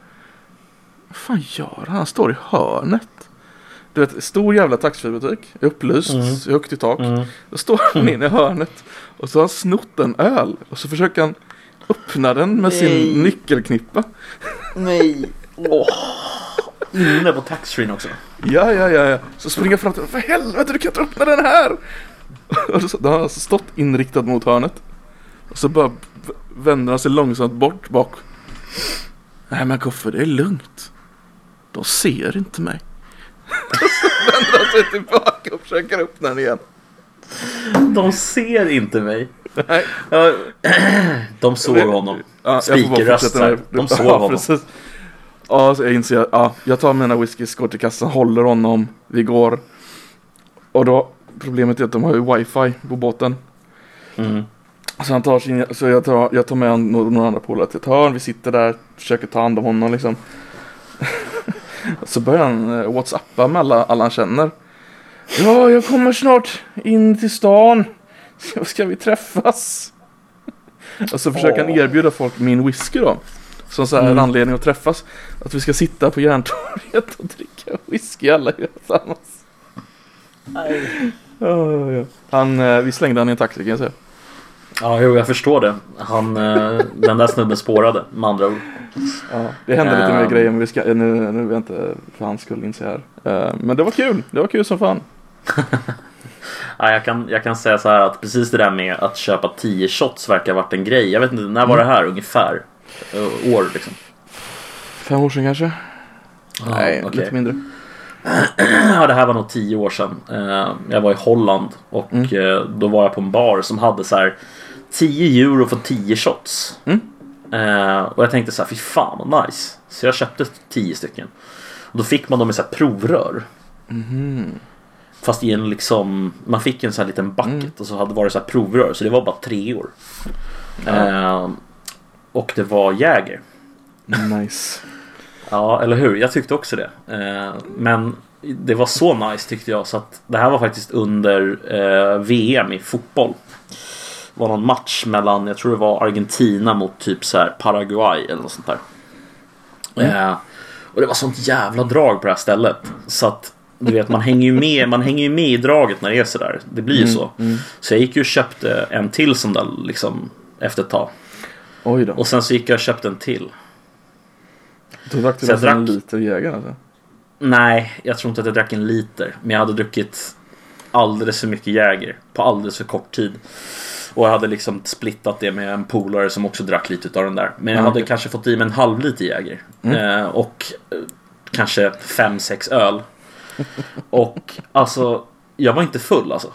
Vad fan gör han? Han står i hörnet Du vet stor jävla taxfreebutik Upplyst, Mm. högt i tak Mm. då står han inne i hörnet och så har han snott en öl och så försöker han öppna den med Nej. sin nyckelknippa. Nej. Åh. Inne på taxfree också. Ja, ja, ja, ja. Så springer jag fram till För helvete, du kan inte öppna den här! Och så, då har han alltså stått inriktad mot hörnet. Och så bara vänder han sig långsamt bort bak. Nej men Koffe, det är lugnt. De ser inte mig. Och så vänder han sig tillbaka och försöker öppna den igen. De ser inte mig. Nej. De såg honom. Ja, med- De såg ja, honom. Ja, så jag inser ja, jag tar mina whiskys, går till kassan, håller honom, vi går. Och då, problemet är att de har ju wifi på båten. Mm. Så han tar sin, så jag tar, jag tar med han, några andra polare till ett hörn, vi sitter där, försöker ta hand om honom liksom. så börjar han eh, whatsappa med alla, alla han känner. Ja, jag kommer snart in till stan. Ska, ska vi träffas? Och så försöker han Åh. erbjuda folk min whisky då. Som så här Mm. anledning att träffas. Att vi ska sitta på Järntorget och dricka whisky alla tillsammans. Ja. Han, eh, vi slängde han i en taxi kan jag säga. Ja, jo, jag förstår det. Han, eh, den där snubben spårade med andra ord. Ja, det hände lite mer Ehm. grejer men vi ska, nu, nu vill jag inte för hans skull inse här. Eh, men det var kul, det var kul som fan. Ja, jag, kan, jag kan säga så här att precis det där med att köpa 10 shots verkar ha varit en grej. Jag vet inte, när var det här ungefär? Eh, år liksom. Fem år sedan kanske? Nej, okej. lite mindre. Ja, det här var nog tio år sedan. Eh, Jag var i Holland och Mm. eh, då var jag på en bar som hade så här 10 euro för 10 shots. Mm. Och jag tänkte så här, fy fan vad nice. Så jag köpte 10 stycken. Och då fick man dem i så här provrör. Mhm. Fast i en liksom, man fick en sån här liten bucket Mm. och så hade varit så här provrör. Så det var bara tre år. Eh, och det var Jäger. Nice. Ja, eller hur? Jag tyckte också det. Eh, men det var så nice tyckte jag så att det här var faktiskt under eh, VM i fotboll. Det var någon match mellan, jag tror det var Argentina mot typ så här Paraguay eller något sånt där. Eh, och det var sånt jävla drag på det här stället. Så att du vet, man hänger ju med, man hänger ju med i draget när det är sådär. Det blir ju så. Så jag gick ju och köpte en till sån där liksom efter ett tag. Oj då. Och sen så gick jag och köpte en till. Då drack du nästan en drack- liter Jägare alltså? Nej, jag tror inte att jag drack en liter. Men jag hade druckit alldeles för mycket Jäger på alldeles för kort tid. Och jag hade liksom splittat det med en polare som också drack lite av den där. Men jag Ja, hade kanske fått i mig en halv liter Jäger. Eh, och eh, kanske fem sex öl. och alltså, jag var inte full alltså.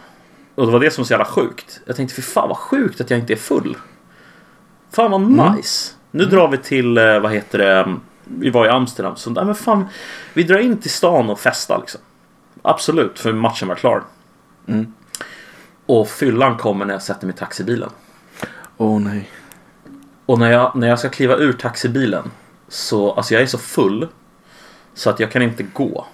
Och det var det som var så jävla sjukt. Jag tänkte, fy fan vad sjukt att jag inte är full. Fan vad nice. Nu drar vi till, eh, vad heter det, vi var i Amsterdam. Så nej, men fan, vi drar in till stan och festar liksom. Absolut, för matchen var klar. Mm. Och fyllan kommer när jag sätter mig i taxibilen. Åh nej. Och när jag, när jag ska kliva ur taxibilen så, alltså jag är så full så att jag kan inte gå.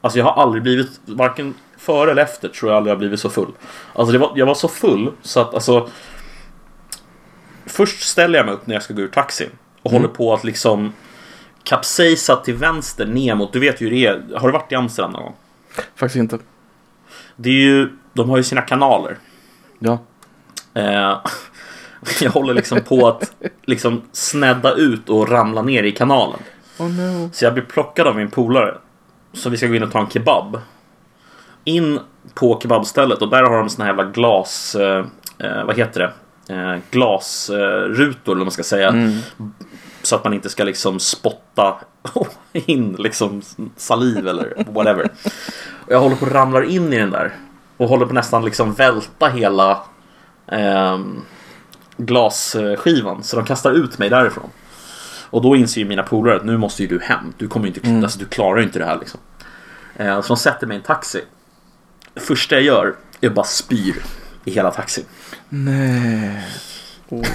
Alltså jag har aldrig blivit, varken före eller efter tror jag aldrig jag blivit så full. Alltså var, jag var så full så att alltså Först ställer jag mig upp när jag ska gå ur taxin och håller på att liksom kapsejsa till vänster ner mot, du vet ju hur det är. Har du varit i Amsterdam någon gång? Faktiskt inte. Det är ju, de har ju sina kanaler. Ja. Eh, jag håller liksom på att liksom snedda ut och ramla ner i kanalen. Oh no. Så jag blir plockad av min polare. Så vi ska gå in och ta en kebab. In på kebabstället och där har de såna här jävla glas... Eh, eh, vad heter det? Eh, glasrutor eller vad man ska säga. Mm. Så att man inte ska liksom spotta in liksom saliv eller whatever. Och jag håller på att ramlar in i den där. Och håller på nästan liksom välta hela ehm, glasskivan. Så de kastar ut mig därifrån. Och då inser ju mina polare att nu måste ju du hem. Du kommer inte, Mm. alltså, du klarar ju inte det här liksom. Eh, så de sätter mig i en taxi. Det första jag gör är att bara spyr i hela taxin. Nej. Åh.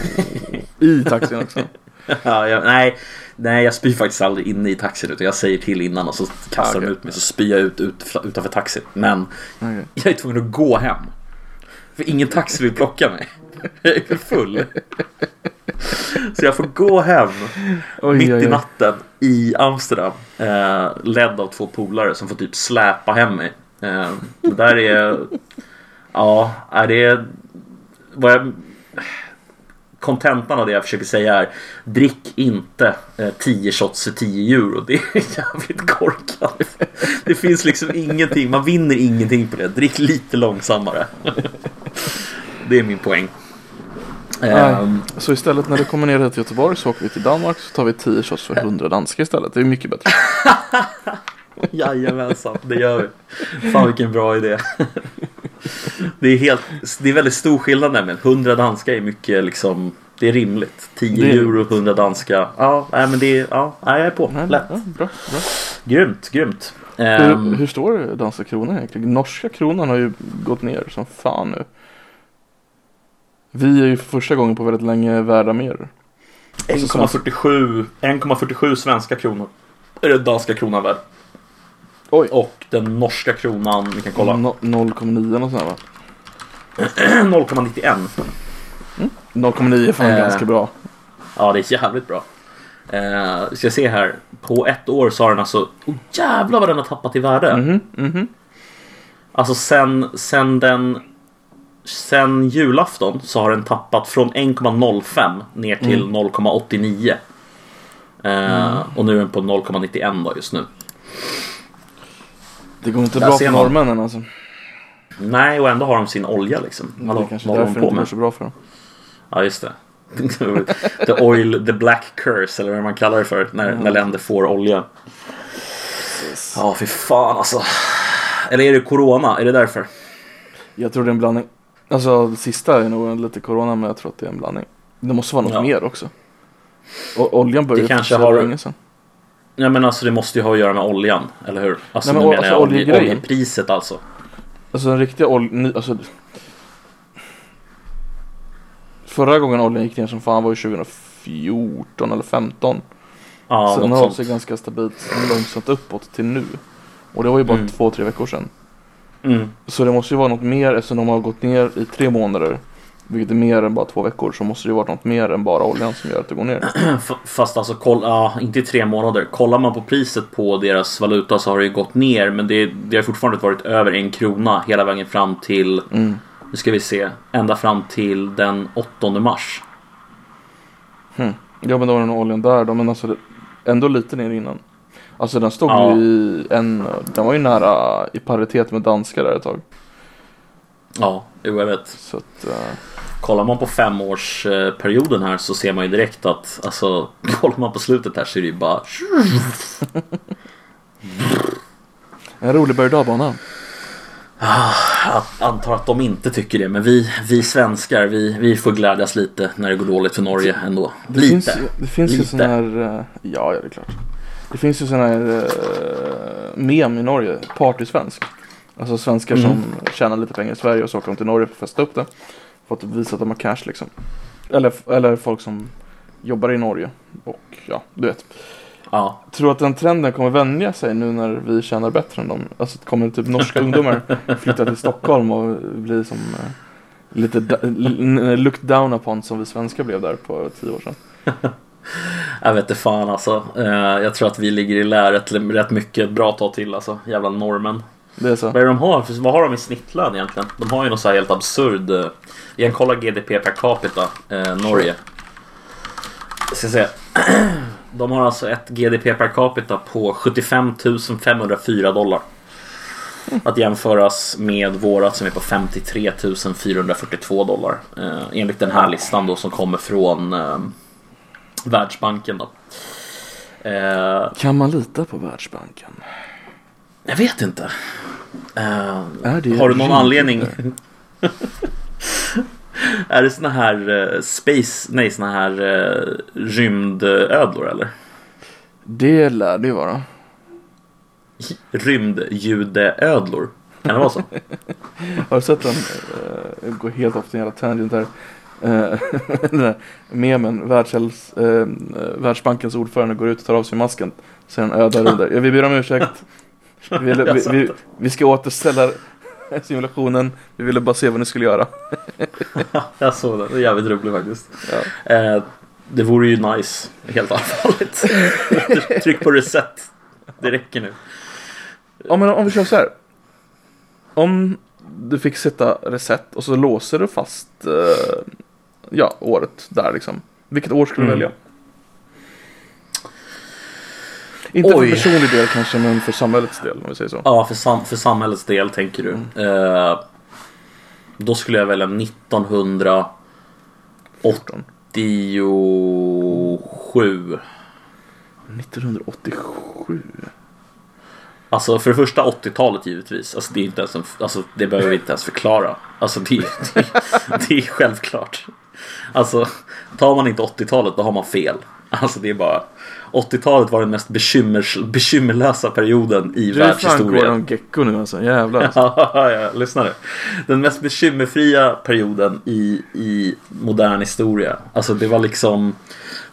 I taxin också. Ja, jag, nej, nej, jag spyr faktiskt aldrig inne i taxin utan jag säger till innan och så kastar de Okej. ut mig så spyr jag ut, ut utanför taxin. Men Okej. jag är tvungen att gå hem. För ingen taxi vill plocka mig. Jag är för full. Så jag får gå hem Oj, mitt oj, i oj. natten i Amsterdam. Eh, ledd av två polare som får typ släpa hem mig. Eh, det där är... Ja, är det... Vad jag... Kontentan av det jag försöker säga är Drick inte eh, 10 shots för 10 euro. Det är jävligt korkat. Det finns liksom ingenting. Man vinner ingenting på det. Drick lite långsammare. Det är min poäng. Ehm, Så istället när du kommer ner till Göteborg så åker vi till Danmark så tar vi 10 shots för 100 danska istället. Det är mycket bättre. Jajamensan, det gör vi. Fan vilken bra idé. Det är, helt, det är väldigt stor skillnad nämligen. 100 danska är mycket liksom, det är rimligt. 10 Det euro, 100 danska. Ja, nej, men det är, ja, nej, jag är på. Nej, Lätt. Ja, bra, bra. Grymt, grymt. Hur, Ehm, hur står danska kronan egentligen? Norska kronan har ju gått ner som fan nu. Vi är ju för första gången på väldigt länge värda mer. 1,47 1,47 svenska kronor är den danska kronan värd. Oj. Och den norska kronan, vi kan kolla, No- 0,9 och sådär va? 0,91. 0,9 är fan Eh. ganska bra. Ja, det är jävligt bra. Eh, ska se här. På ett år så har den alltså... Oh, jävlar vad den har tappat i värde. Mhm, mhm. Alltså sen, sen den... Sen julafton så har den tappat från 1,05 ner till 0,89. Eh, Och nu är den på 0,91 då just nu. Det går inte Där bra för man. norrmännen alltså. Nej, och ändå har de sin olja liksom. Det Hallå, är kanske håller därför de det på inte går så bra för dem. Ja, just det. the oil, the black curse eller vad man kallar det för när, när länder får olja. Ja, fy fan alltså. Eller är det corona? Är det därför? Jag tror det är en blandning. Alltså det sista är nog lite corona men jag tror att det är en blandning. Det måste vara något Ja. mer också. Och oljan började Det kanske för så har- länge sedan. Ja men alltså det måste ju ha att göra med oljan, eller hur? Alltså Nej, nu men menar alltså, jag olje, oljepriset alltså. Alltså den riktiga oljan, alltså Förra gången oljan gick ner som fan var ju 2014 eller 15. Ja, Sen har det sig ganska stabilt långsamt uppåt till nu. Och det var ju bara Mm. två, tre veckor sedan. Mm. Så det måste ju vara något mer eftersom de har gått ner i tre månader. Vilket är mer än bara två veckor. Så måste det ju vara något mer än bara oljan som gör att det går ner. Fast alltså, koll, ja, inte i tre månader. Kollar man på priset på deras valuta så har det ju gått ner. Men det, det har fortfarande varit över en krona hela vägen fram till, Mm. nu ska vi se, ända fram till den 8 mars. Hmm. Ja men då var det nog oljan där då. Men alltså det, ändå lite ner innan. Alltså den stod Ja. ju i en, den var ju nära i paritet med danska där ett tag. Ja, jo jag vet. Så att, eh, Kollar man på femårsperioden här så ser man ju direkt att, alltså, kollar man på slutet här så är det ju bara en rolig berg och. Jag antar att de inte tycker det, men vi, vi svenskar vi, vi får glädjas lite när det går dåligt för Norge ändå. Det Lite. finns, ju- det finns ju Lite. sån här, eh, ja, ja det är klart. Det finns ju sån här uh, mem i Norge, partysvensk. Alltså svenskar Mm. som tjänar lite pengar i Sverige och så åker de till Norge för att festa upp det. För att visa att de har cash liksom. Eller, eller folk som jobbar i Norge. Och ja, du vet. Ja, Tror att den trenden kommer vänja sig nu när vi tjänar bättre än dem? Alltså kommer typ norska ungdomar flytta till Stockholm och bli som eh, lite looked down upon som vi svenskar blev där på tio år sedan. jag vet inte fan alltså. Eh, jag tror att vi ligger i lä rätt, rätt mycket bra tag till alltså. Jävla normen. Det är så. Vad är de har? För- Vad har de i snittlön egentligen? De har ju något så här helt absurd. eh, Vi kan kolla GDP per capita, eh, Norge. Jag ska se. De har alltså ett GDP per capita på 75 504 dollar. Att jämföras med våra som är på 53 442 dollar. Eh, enligt den här listan då som kommer från eh, Världsbanken då. Eh, Kan man lita på Världsbanken? Jag vet inte. Det har du någon anledning? är det såna här eh, space, nej såna här uh, rymdödlor eller? Det lär det ju vara. Rymdjudeödlor? Kan det vara så? Har du sett den? Uh, går helt off en jävla tangent här. Uh, den där memen, Världshäls, eh, Världsbankens ordförande går ut och tar av sig masken. Så är den ödar under. Vi ber om ursäkt. Vi, ville, vi, vi, vi ska återställa simulationen. Vi ville bara se vad ni skulle göra. Jag såg den, det är jävligt roligt faktiskt. Ja. Eh, det vore ju nice, helt allvarligt. Tryck på reset. Det räcker nu. Ja men om vi kör så här. Om du fick sätta reset och så låser du fast eh, ja, året där liksom. Vilket år skulle du Mm. välja? Inte Oj. för personlig del kanske men för samhällets del om vi säger så. Ja, för, sam för samhällets del tänker du. Eh, då skulle jag välja 1987. 1987. Alltså för det första 80-talet givetvis. Alltså det, är inte ens en, alltså, det behöver vi inte ens förklara. Alltså det, det, det är självklart. Alltså tar man inte 80-talet då har man fel. Alltså det är bara 80-talet var den mest bekymmers, bekymmerlösa perioden i Du är fan världshistorien. Gordon Gecko nu alltså, jävlar. Alltså. Ja, ja, lyssna nu. Den mest bekymmerfria perioden i, i modern historia. Alltså det var liksom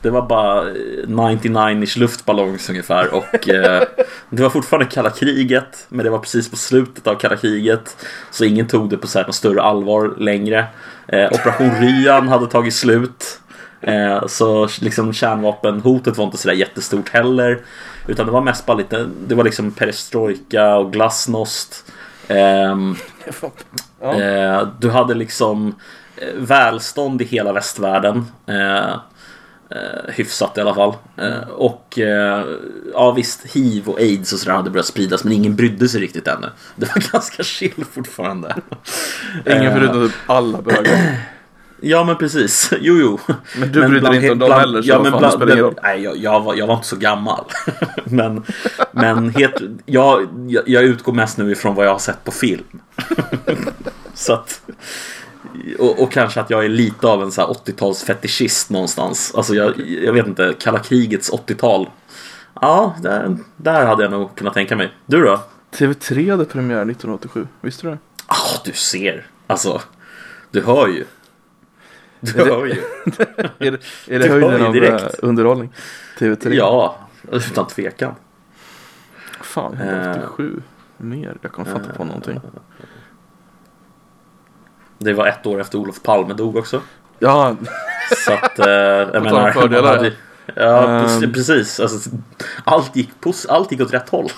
Det var bara eh, 99-ish luftballongs ungefär och eh, Det var fortfarande kalla kriget Men det var precis på slutet av kalla kriget Så ingen tog det på så här, något större allvar längre eh, Operation Ryan hade tagit slut eh, Så liksom kärnvapenhotet var inte sådär jättestort heller Utan det var mest bara lite Det var liksom perestrojka och glasnost ehm. Eh, du hade liksom eh, välstånd i hela västvärlden. Eh, hyfsat i alla fall. Eh, och eh, ja visst, hiv och aids och sådär hade börjat spridas men ingen brydde sig riktigt ännu. Det var ganska chill fortfarande. Ingen förutom alla bögar. Ja men precis, jo jo. Men du brydde dig inte om dem heller, så ja, men fan, bland, det spelar ingen roll. Nej, jag, jag, var, jag var inte så gammal. men men het, jag, jag, utgår mest nu ifrån vad jag har sett på film. så att, och, och kanske att jag är lite av en så här 80-tals fetischist någonstans. Alltså jag, jag vet inte, kalla krigets 80-tal. Ja, där, där hade jag nog kunnat tänka mig. Du då? TV3 hade premiär 1987, visste du det? Ah, du ser. Alltså, du hör ju. Du hör ju. Är det, är det höjden av direkt. eh, underhållning? TV3? Ja, utan tvekan. Fan, Eh. 187 mer? Jag kommer fan inte på någonting. Det var ett år efter Olof Palme dog också. Ja, Så att, eh, jag menar, fördelar, hade, ja, Ehm. precis-. Alltså, allt, gick, allt gick åt rätt håll.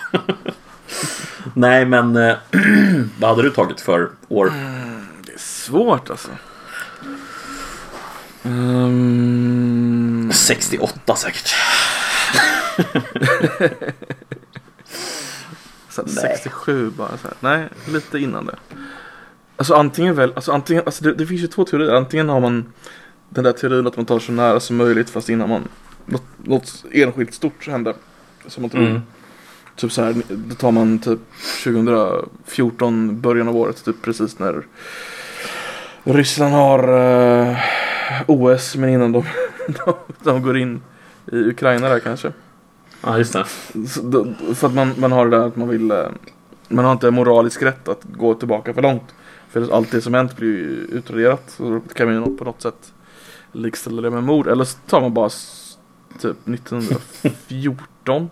Nej, men eh, vad hade du tagit för år? det är svårt alltså. Um, 68 säkert. så här, Nej. 67 bara så här. Nej, lite innan det. Alltså antingen väl, alltså antingen, alltså det, det finns ju två teorier. Antingen har man den där teorin att man tar så nära som möjligt fast innan man något, något enskilt stort händer. Som man tror. Mm. Typ så här, då tar man typ 2014, början av året, typ precis när Ryssland har eh, OS, men innan de, de, de går in i Ukraina där kanske. Ja, just det. Så för att man, man har det där att man vill, eh, man har inte moralisk rätt att gå tillbaka för långt. För allt det som hänt blir ju utraderat. Så kan man ju på något sätt likställa det med mord. Eller så tar man bara typ 1914.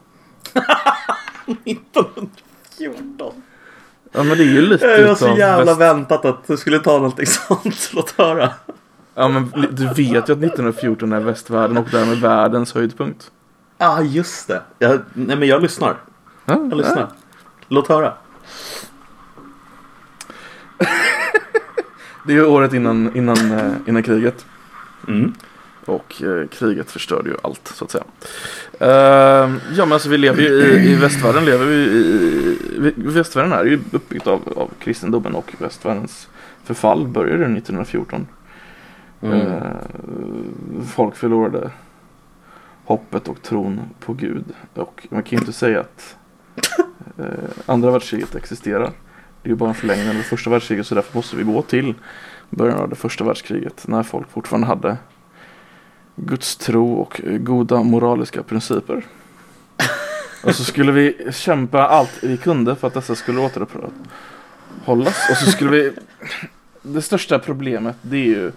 1914. Ja men det är ju lite Jag har så jävla väst- väntat att du skulle ta någonting sånt. Låt höra. Ja men du vet ju att 1914 är västvärlden och därmed världens höjdpunkt. Ja, ah, just det. Jag, nej, men jag lyssnar. Ja, Jag lyssnar. Låt höra. Det är ju året innan, innan, eh, innan kriget. Mm. Och eh, kriget förstörde ju allt så att säga. Eh, ja men alltså vi lever ju i, i västvärlden lever vi i, i västvärlden är ju uppbyggt av, av kristendomen och västvärldens förfall började 1914. Mm. Eh, folk förlorade hoppet och tron på Gud. Och man kan ju inte säga att eh, andra världskriget existerar. Det är ju bara en förlängning av det första världskriget så därför måste vi gå till början av det första världskriget när folk fortfarande hade Guds tro och goda moraliska principer. och så skulle vi kämpa allt vi kunde för att dessa skulle återupprätthållas. Och så skulle vi Det största problemet det är ju eh,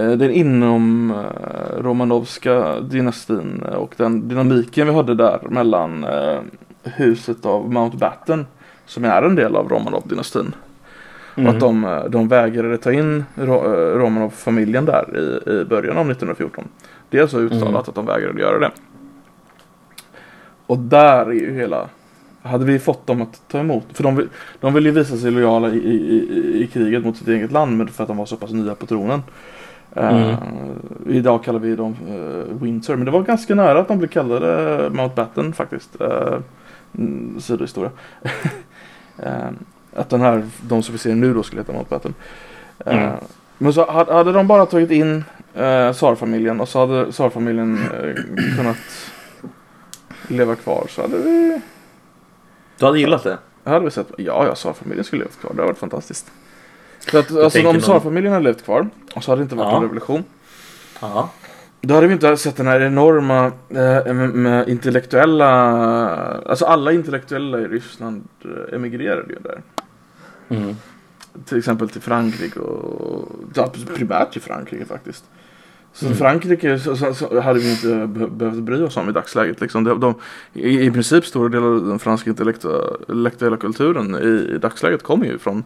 den inom eh, Romanovska dynastin och den dynamiken vi hade där mellan eh, huset av Mountbatten som är en del av Romanov-dynastin. Mm. Och att de, eh, de vägrade ta in Ro- eh, Romanov-familjen där i, i början av 1914. Det är alltså uttalat Mm. att de vägrade göra det. Och där är ju hela hade vi fått dem att ta emot, för de, de vill ju visa sig lojala i, i, i, i kriget mot sitt eget land men för att de var så pass nya på tronen. Mm. Eh, idag kallar vi dem uh, Windsor, men det var ganska nära att de blev kallade Mountbatten faktiskt. Uh, sidohistoria. Eh, att den här, de som vi ser nu då skulle heta Mountbatten. Eh, Mm. Men så hade, de bara tagit in uh, Tsarfamiljen och så hade Tsarfamiljen uh, kunnat leva kvar så hade vi Du hade gillat det? hade vi sett, ja, ja, Tsarfamiljen skulle levt kvar. Det hade varit fantastiskt. Så att, alltså om någon- Tsarfamiljen hade levt kvar och så hade det inte varit Ja. en revolution. Ja. Då hade vi inte sett den här enorma eh, med, med intellektuella, alltså alla intellektuella i Ryssland eh, emigrerade ju där. Mm. Till exempel till Frankrike och primärt till Frankrike faktiskt. Så Mm. Frankrike så, så, så hade vi inte be- behövt bry oss om i dagsläget. Liksom. De, de, i, I princip stora delar av den franska intellektu- intellektuella kulturen i, i dagsläget kommer ju från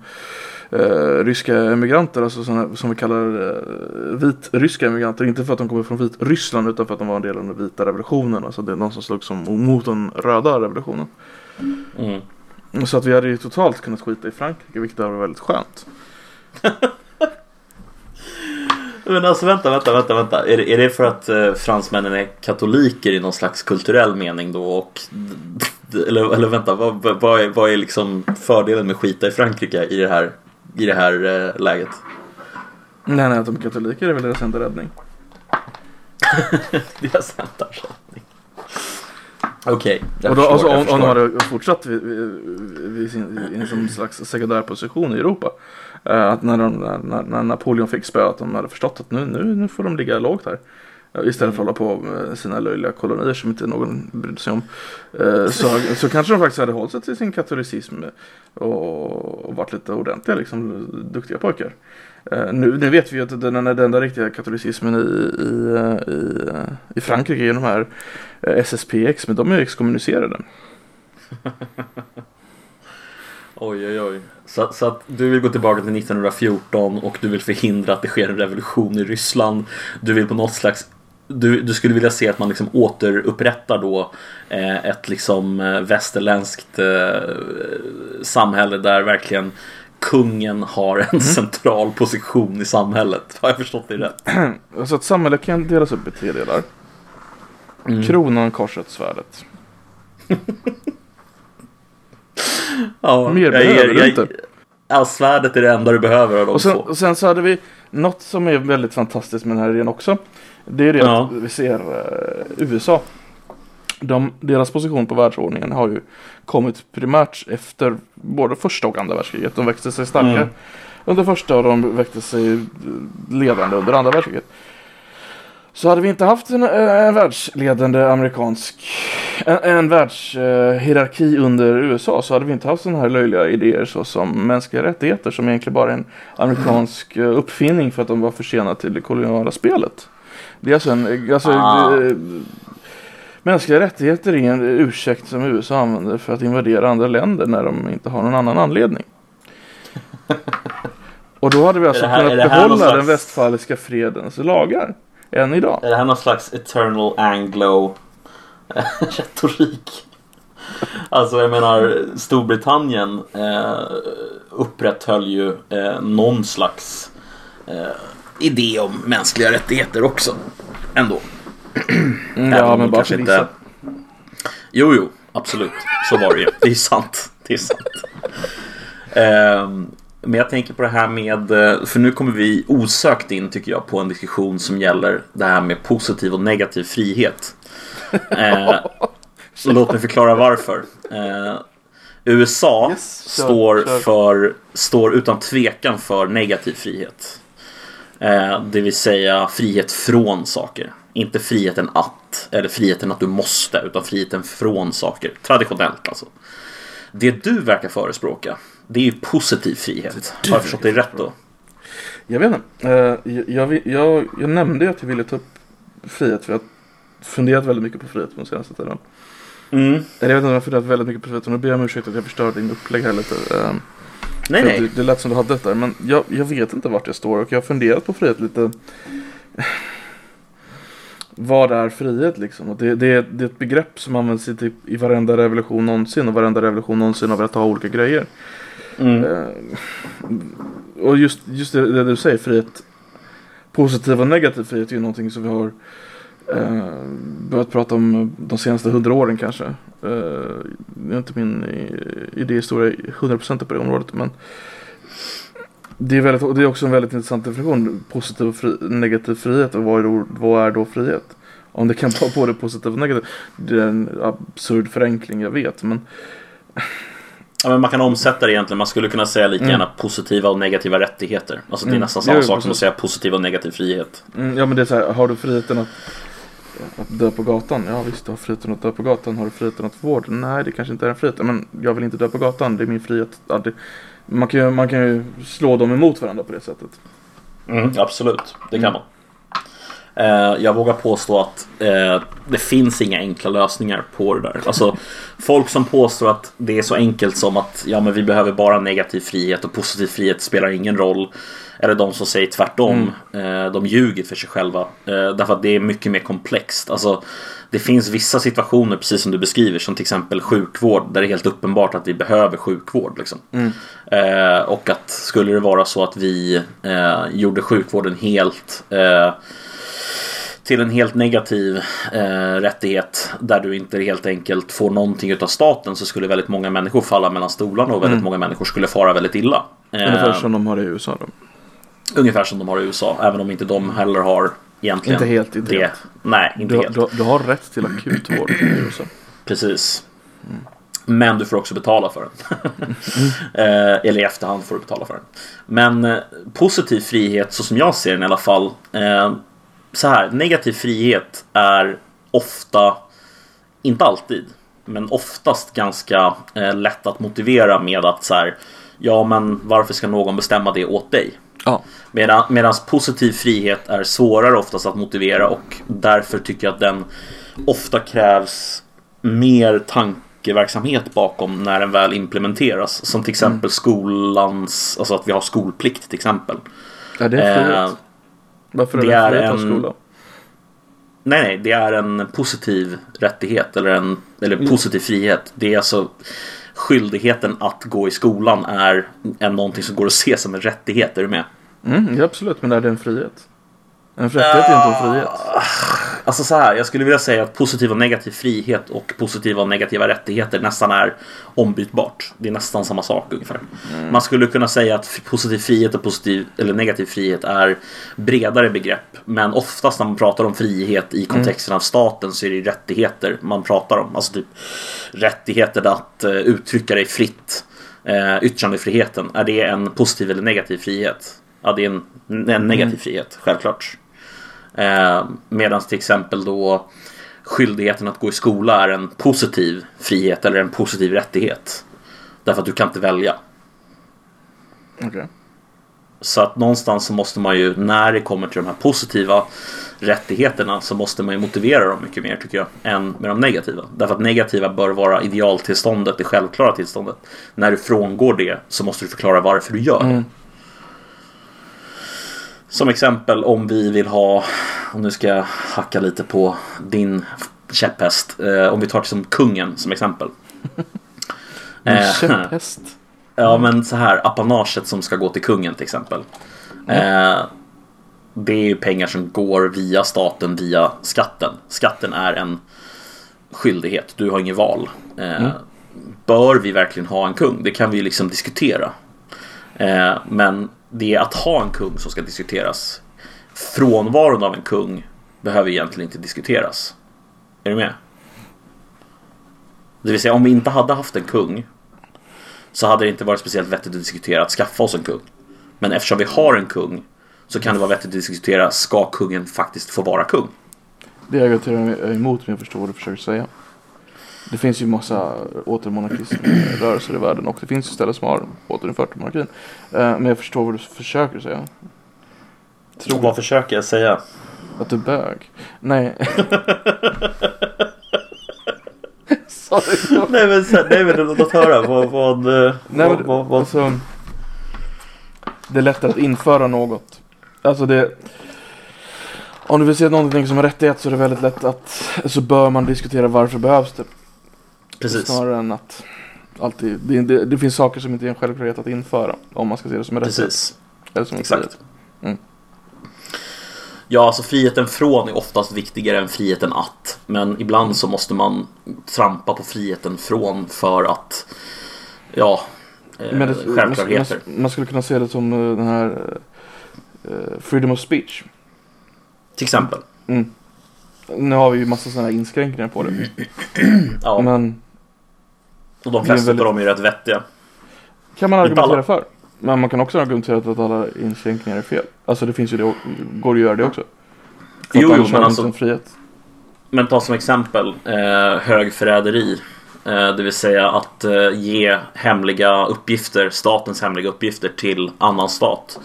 eh, ryska emigranter, alltså såna, som vi kallar eh, vitryska emigranter. Inte för att de kommer från Vitryssland utan för att de var en del av den vita revolutionen. Alltså det är de som slogs som, mot den röda revolutionen. Mm. Så att vi hade ju totalt kunnat skita i Frankrike, vilket hade varit väldigt skönt. Men alltså vänta, vänta, vänta, vänta. Är det, är det för att eh, fransmännen är katoliker i någon slags kulturell mening då? Och, eller, eller vänta, vad, vad- är, vad är liksom fördelen med skita i Frankrike i det här, i det här eh, läget? Nej, nej, att de är katoliker är väl deras enda räddning. Deras enda räddning. Okej, jag Och då, förstår, alltså, om, om de hade fortsatt vid, vid, vid sin, i en slags sekundär position i Europa. Eh, att när, de, när, när Napoleon fick spö, att de hade förstått att nu, nu, nu får de ligga lågt här. Eh, Istället för att hålla på med sina löjliga kolonier som inte någon brydde sig om. Eh, Så, så kanske de faktiskt hade hållit sig till sin katolicism och, och varit lite ordentliga, liksom, duktiga pojkar. Nu, nu vet vi ju att den, den enda riktiga katolicismen i, i, i, i Frankrike är de här SSPX, men de är ju exkommunicerade. Oj, oj, oj. Så, så att du vill gå tillbaka till 1914 och du vill förhindra att det sker en revolution i Ryssland. Du vill på något slags du, du skulle vilja se att man liksom återupprättar då eh, ett liksom eh, västerländskt eh, samhälle där verkligen kungen har en central position i samhället. Har jag förstått det rätt? Alltså att samhället kan delas upp i tre delar. Kronan, korset, svärdet. Ja, Mer behöver du inte. Ja, svärdet är det enda du behöver av de Och sen, och sen så hade vi något som är väldigt fantastiskt med den här idén också. Det är det Ja. att vi ser eh, USA. De, deras position på världsordningen har ju kommit primärt efter både första och andra världskriget. De växte sig starka Mm. under första och de växte sig ledande under andra världskriget. Så hade vi inte haft en, eh, en världsledande amerikansk en, en världshierarki under USA så hade vi inte haft sådana här löjliga idéer så som mänskliga rättigheter som egentligen bara är en amerikansk eh, uppfinning för att de var försenade till det koloniala spelet. Det är alltså en, alltså, Ah. det, mänskliga rättigheter är en ursäkt som USA använder för att invadera andra länder när de inte har någon annan anledning. Och då hade vi alltså här- är kunnat behålla slags- den västfaliska fredens lagar än idag. Är det här någon slags eternal anglo retorik? Alltså jag menar Storbritannien eh, upprätthöll ju eh, någon slags eh, idé om mänskliga rättigheter också. Ändå. Mm, ja, men bara för inte-. Jo, jo, absolut. Så var det ju. Det är sant. Det är sant. Ehm, men jag tänker på det här med, eh, för nu kommer vi osökt in tycker jag på en diskussion som gäller det här med positiv och negativ frihet. Eh, låt mig förklara varför. Eh, USA Yes, kör, står, kör. För, står utan tvekan för negativ frihet. Eh, det vill säga frihet från saker. Inte friheten att, eller friheten att du måste, utan friheten från saker. Traditionellt alltså. Det du verkar förespråka, det är ju positiv frihet. Har jag förstått det rätt då? Jag vet inte. Eh, jag, jag, jag, jag nämnde ju att jag ville ta upp frihet för jag har funderat väldigt mycket på frihet på den senaste tiden. Mm. Eller jag vet inte om jag har funderat väldigt mycket på frihet och nu ber jag om ursäkt att jag förstörde din upplägg här lite. eh, Nej, att nej. Det, det lät som du hade det där. Men jag, jag vet inte vart jag står och jag har funderat på frihet lite. Vad är frihet liksom? Det, det, det är ett begrepp som används i, typ, i varenda revolution någonsin och varenda revolution någonsin har velat ha olika grejer. Mm. Eh, och just, just det, det du säger, frihet. Positiv och negativ frihet är ju någonting som vi har eh, börjat prata om de senaste hundra åren kanske. Eh, det är inte min idéhistoria 100% på det området men det är, väldigt, det är också en väldigt intressant definition. Positiv och fri, negativ frihet och vad är, då, vad är då frihet? Om det kan vara både positiv och negativ. Det är en absurd förenkling jag vet men Ja, men man kan omsätta det egentligen. Man skulle kunna säga lika Mm. gärna positiva och negativa rättigheter. Alltså det är Mm. nästan samma Jo, sak som att säga positiv och negativ frihet. Mm, ja men det är så här, har du friheten att, att dö på gatan? Ja visst, du har friheten att dö på gatan. Har du friheten att få vård? Nej, det kanske inte är en frihet. Men jag vill inte dö på gatan, det är min frihet. Ja, det, man, kan ju, man kan ju slå dem emot varandra på det sättet. Mm, absolut, det kan Mm. man. Eh, jag vågar påstå att eh, det finns inga enkla lösningar på det där. Alltså, folk som påstår att det är så enkelt som att ja, men vi behöver bara negativ frihet och positiv frihet spelar ingen roll. Eller de som säger tvärtom. Eh, de ljuger för sig själva. Därför att det är mycket mer komplext. Alltså, det finns vissa situationer, precis som du beskriver, som till exempel sjukvård, där det är helt uppenbart att vi behöver sjukvård. Liksom. Eh, och att skulle det vara så att vi eh, gjorde sjukvården helt eh, till en helt negativ eh, rättighet där du inte helt enkelt får någonting utav staten så skulle väldigt många människor falla mellan stolarna och väldigt många människor skulle fara väldigt illa. Eh, Ungefär som de har i USA då. Ungefär som de har i USA, även om inte de heller har egentligen Inte helt, inte det. Nej, inte Du, helt. du, du har rätt till akutvård i USA. Precis. Men du får också betala för den. eh, eller i efterhand får du betala för den. Men eh, positiv frihet, så som jag ser den i alla fall. Eh, så här, negativ frihet är ofta, inte alltid, men oftast ganska eh, lätt att motivera med att så här, ja men varför ska någon bestämma det åt dig? Ja. Medan positiv frihet är svårare oftast att motivera och därför tycker jag att den ofta krävs mer tankeverksamhet bakom när den väl implementeras. Som till exempel skolans, alltså att vi har skolplikt till exempel. ja, det är. Eh, Varför är det det är en- skola? Nej, nej, det är en positiv rättighet eller en eller positiv frihet. Det är alltså skyldigheten att gå i skolan är en någonting som går att se som en rättighet. Är du med? Mm, ja, absolut, men är det en frihet? En rättighet är inte en frihet. Alltså så här, jag skulle vilja säga att positiv och negativ frihet och positiva och negativa rättigheter nästan är ombytbart. Det är nästan samma sak ungefär. Man skulle kunna säga att positiv frihet och positiv eller negativ frihet är bredare begrepp. Men oftast när man pratar om frihet i kontexten av staten så är det rättigheter man pratar om. Alltså typ rättigheter att eh, uttrycka dig fritt. Eh, yttrandefriheten, är det en positiv eller negativ frihet? Ja, det är en, en negativ frihet, självklart. Eh, Medan till exempel då skyldigheten att gå i skola är en positiv frihet eller en positiv rättighet. Därför att du kan inte välja. Okej. Så att någonstans så måste man ju, när det kommer till de här positiva rättigheterna så måste man ju motivera dem mycket mer tycker jag än med de negativa. Därför att negativa bör vara idealtillståndet, det självklara tillståndet. När du frångår det så måste du förklara varför du gör det. Mm. Som exempel om vi vill ha, och nu ska jag hacka lite på din käpphäst. Eh, om vi tar som kungen som exempel. Eh, käpphäst. Ja men så här, apanaget som ska gå till kungen till exempel. Eh, det är ju pengar som går via staten via skatten. Skatten är en skyldighet, du har inget val. Eh, Bör vi verkligen ha en kung? Det kan vi ju liksom diskutera. Eh, men det är att ha en kung som ska diskuteras. Frånvaron av en kung behöver egentligen inte diskuteras. Är du med? Det vill säga om vi inte hade haft en kung så hade det inte varit speciellt vettigt att diskutera att skaffa oss en kung. Men eftersom vi har en kung så kan det vara vettigt att diskutera, ska kungen faktiskt få vara kung? Det argumenterar jag emot men jag förstår vad du försöker säga. Det finns ju massa återmonarkiströrelser i världen och det finns ju ställen som har återinfört monarkin. Eh, Men jag förstår vad du försöker säga. Tror vad försöker jag säga? Att du är bög? Nej. Sorry. nej men, nej, men låt höra. Vad, vad, Nej, vad, vad, vad, alltså, det är lättare att införa något. Alltså det... Om du vill se någonting som en rättighet så är det väldigt lätt att... Så bör man diskutera varför behövs det. Precis. Snarare än att... Alltid, det, det, det finns saker som inte är en självklarhet att införa. Om man ska se det som en rättighet. Precis. Eller som Exakt. Mm. Ja, alltså friheten från är oftast viktigare än friheten att. Men ibland så måste man trampa på friheten från för att, ja, eh, det, självklarheter. man, man skulle kunna se det som eh, den här... eh, freedom of speech. Till exempel. Mm. Nu har vi ju massa sådana här inskränkningar på det. Ja, Men och de flesta väldigt- av dem är rätt vettiga. kan man argumentera för. Men man kan också argumentera att alla inskränkningar är fel. Alltså det finns ju det, går att göra det också. För Jo, jo, men alltså- frihet. Men ta som exempel eh, högförräderi. Eh, det vill säga att eh, ge hemliga uppgifter, statens hemliga uppgifter till annan stat.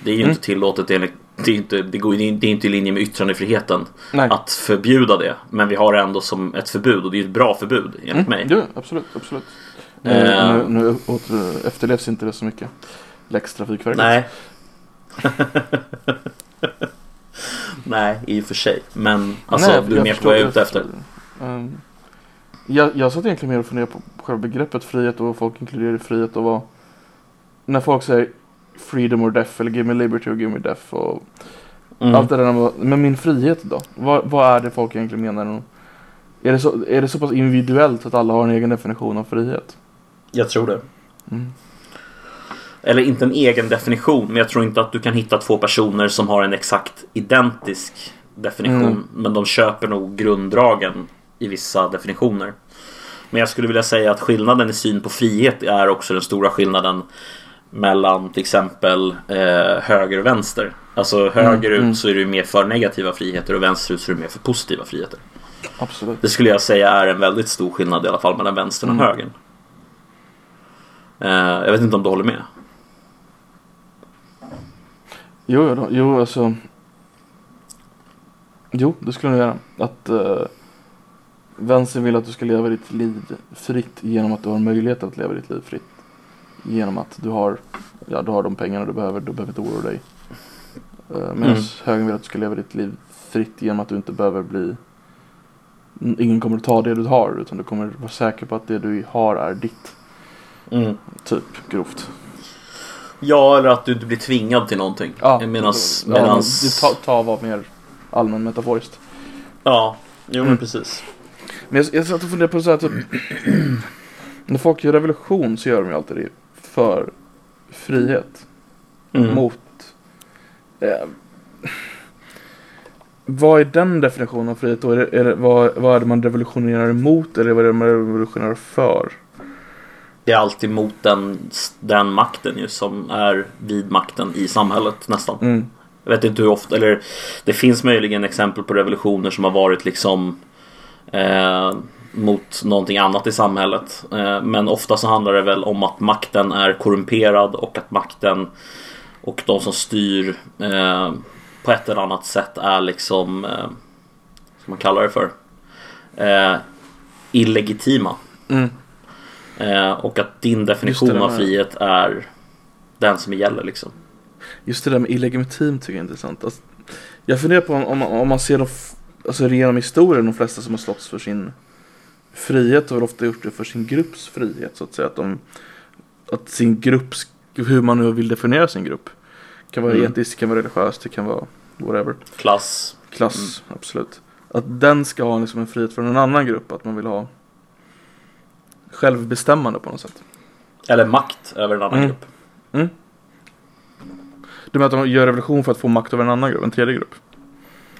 Det är ju Mm. inte tillåtet enligt det är, inte, det, går, det är inte i linje med yttrandefriheten Nej. att förbjuda det. Men vi har det ändå som ett förbud och det är ett bra förbud enligt mig. Jo, absolut, absolut. Eh. Eh, nu, nu åter, efterlevs inte det så mycket. Lex Trafikverket. Nej. Nej, i och för sig. Men alltså, Nej, du är mer på vad jag är ute efter. Um, jag, jag satt egentligen mer och funderade på själva begreppet frihet och vad folk inkluderar i frihet och vad... När folk säger freedom or death eller give me liberty or give me death och Mm. allt det där. Men min frihet då? Vad, vad är det folk egentligen menar? Är det, så, är det så pass individuellt att alla har en egen definition av frihet? Jag tror det. Mm. eller inte en egen definition, men jag tror inte att du kan hitta två personer som har en exakt identisk definition. Mm. Men de köper nog grunddragen i vissa definitioner. Men jag skulle vilja säga att skillnaden i syn på frihet är också den stora skillnaden mellan till exempel eh, höger och vänster. Alltså högerut mm. så är du mer för negativa friheter och vänsterut så är du mer för positiva friheter. Absolut. Det skulle jag säga är en väldigt stor skillnad i alla fall mellan vänstern och Mm. högern. Eh, jag vet inte om du håller med? Jo, jo, jo alltså. Jo, det skulle jag göra. Att uh, vänstern vill att du ska leva ditt liv fritt genom att du har möjlighet att leva ditt liv fritt. Genom att du har, ja, du har de pengarna du behöver, du behöver inte oroa dig. Uh, Medan Mm. högern vill att du ska leva ditt liv fritt genom att du inte behöver bli Ingen kommer att ta det du har utan du kommer vara säker på att det du har är ditt. Mm. Typ grovt. Ja, eller att du inte blir tvingad till någonting. medans, ja, medans... det ta, ta var mer allmän metaforiskt. Ja, jo men Mm. precis. Men jag, jag satt och funderade på så här typ, När folk gör revolution så gör de ju alltid det för frihet. Mm. Mot eh, Vad är den definitionen av frihet då? Är det, är det, vad, vad är det man revolutionerar emot eller vad är det man revolutionerar för? Det är alltid mot den, den makten ju som är vid makten i samhället nästan. Mm. Jag vet inte hur ofta, eller det finns möjligen exempel på revolutioner som har varit liksom eh, mot någonting annat i samhället. Eh, men ofta så handlar det väl om att makten är korrumperad och att makten och de som styr eh, på ett eller annat sätt är liksom, eh, som man kallar det för, eh, illegitima. Mm. Eh, och att din definition av frihet är den som gäller liksom. Just det där med illegitim tycker jag är intressant. Alltså, jag funderar på om, om, om man ser de, alltså genom historien, de flesta som har slåss för sin frihet har väl ofta gjort det för sin grupps frihet så att säga. Att, de, att sin grupps, hur man nu vill definiera sin grupp. kan vara Mm. etiskt, kan vara religiöst, det kan vara whatever. Klass. Klass, absolut. Att den ska ha liksom en frihet från en annan grupp, att man vill ha självbestämmande på något sätt. Eller makt över en annan Mm. grupp. Du menar att de gör revolution för att få makt över en annan grupp, en tredje grupp?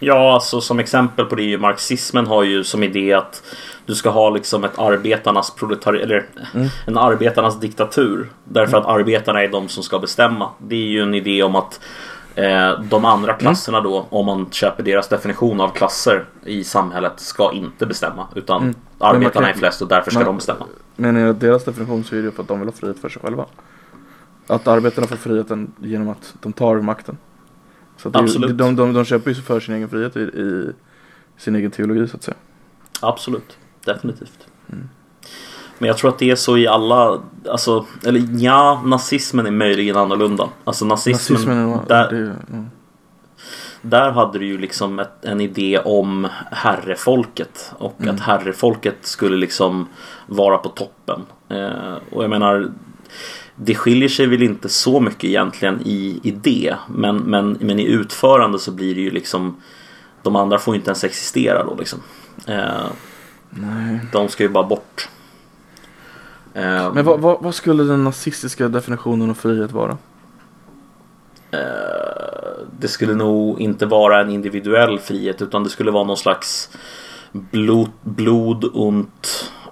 Ja, alltså som exempel på det är ju marxismen har ju som idé att du ska ha liksom ett arbetarnas proletari eller Mm. en arbetarnas diktatur. Därför att arbetarna är de som ska bestämma. Det är ju en idé om att eh, de andra klasserna då, om man köper deras definition av klasser i samhället, ska inte bestämma. Utan Mm. arbetarna kan- är flest och därför ska man- de bestämma. Men enligt deras definition så är det för att de vill ha frihet för sig själva. Att arbetarna får friheten genom att de tar makten. Så att det Absolut. De, de, de köper ju för sin egen frihet i, i sin egen teologi så att säga. Absolut, definitivt. Mm. Men jag tror att det är så i alla, alltså, eller ja, nazismen är möjligen annorlunda. Alltså nazismen, Nazismen är, där, det, mm. där hade du ju liksom ett, en idé om herrefolket och Mm. att herrefolket skulle liksom vara på toppen. Eh, och jag menar, det skiljer sig väl inte så mycket egentligen i idé, men, men, men i utförande så blir det ju liksom de andra får ju inte ens existera då liksom. Eh, Nej. de ska ju bara bort. Eh, Men vad, vad, vad skulle den nazistiska definitionen av frihet vara? eh, det skulle nog inte vara en individuell frihet utan det skulle vara någon slags blod, blod und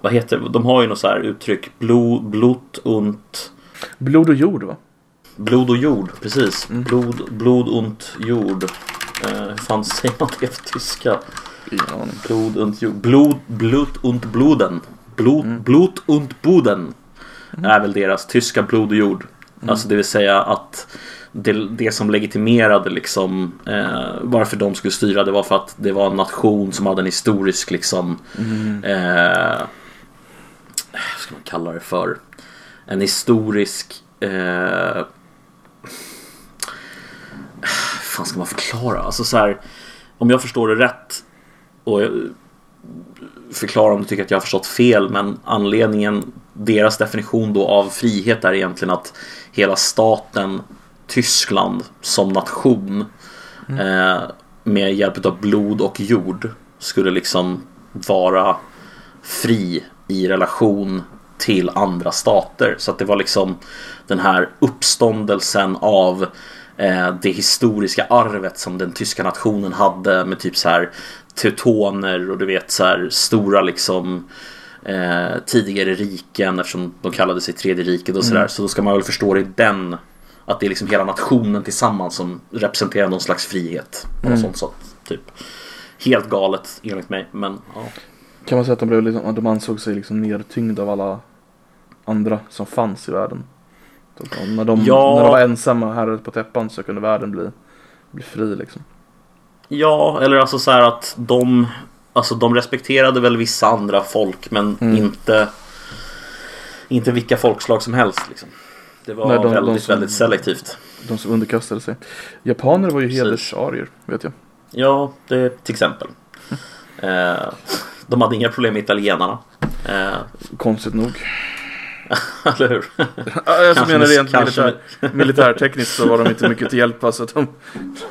vad heter det? De har ju något så här uttryck. Blod, blod und Blod och jord va? Blod och jord, precis. Mm. Blod, blod und jord. Eh, hur fan säger man det på tyska? Aning. Blod und jord. Blod, blut und bluden. Blod, Mm. Blut und Boden. Är väl deras tyska blod och jord. Mm. Alltså det vill säga att det, det som legitimerade liksom eh, varför de skulle styra det var för att det var en nation som hade en historisk liksom Mm. eh, vad ska man kalla det för? En historisk eh, fan ska man förklara? Alltså så här, om jag förstår det rätt och förklara om du tycker att jag har förstått fel men anledningen, deras definition då av frihet är egentligen att hela staten Tyskland som nation eh, med hjälp av blod och jord skulle liksom vara fri i relation till andra stater. Så att det var liksom den här uppståndelsen av eh, det historiska arvet som den tyska nationen hade med typ så här teutoner och du vet så här stora liksom eh, tidigare riken eftersom de kallade sig tredje riket och sådär. Mm. Så då ska man väl förstå det i den att det är liksom hela nationen tillsammans som representerar någon slags frihet. På Mm. sånt sätt. Typ. Helt galet enligt mig. Men ja. Kan man säga att de, blev liksom, de ansåg sig liksom nedtyngda av alla andra som fanns i världen? Så de, när, de, Ja. när de var ensamma här på täppan så kunde världen bli, bli fri liksom. Ja, eller alltså så här att de Alltså de respekterade väl vissa andra folk men Mm. inte Inte vilka folkslag som helst liksom. Det var Nej, de- de väldigt, som- väldigt selektivt. De som underkastade sig. Japaner var ju Precis. hedersarier, vet jag. Ja, det till exempel. Eh, de hade inga problem med italienarna. Eh, Konstigt nog. eller hur? Ja, Jag Kanske menar rent militär, militärtekniskt så var de inte mycket till hjälp. Så att de,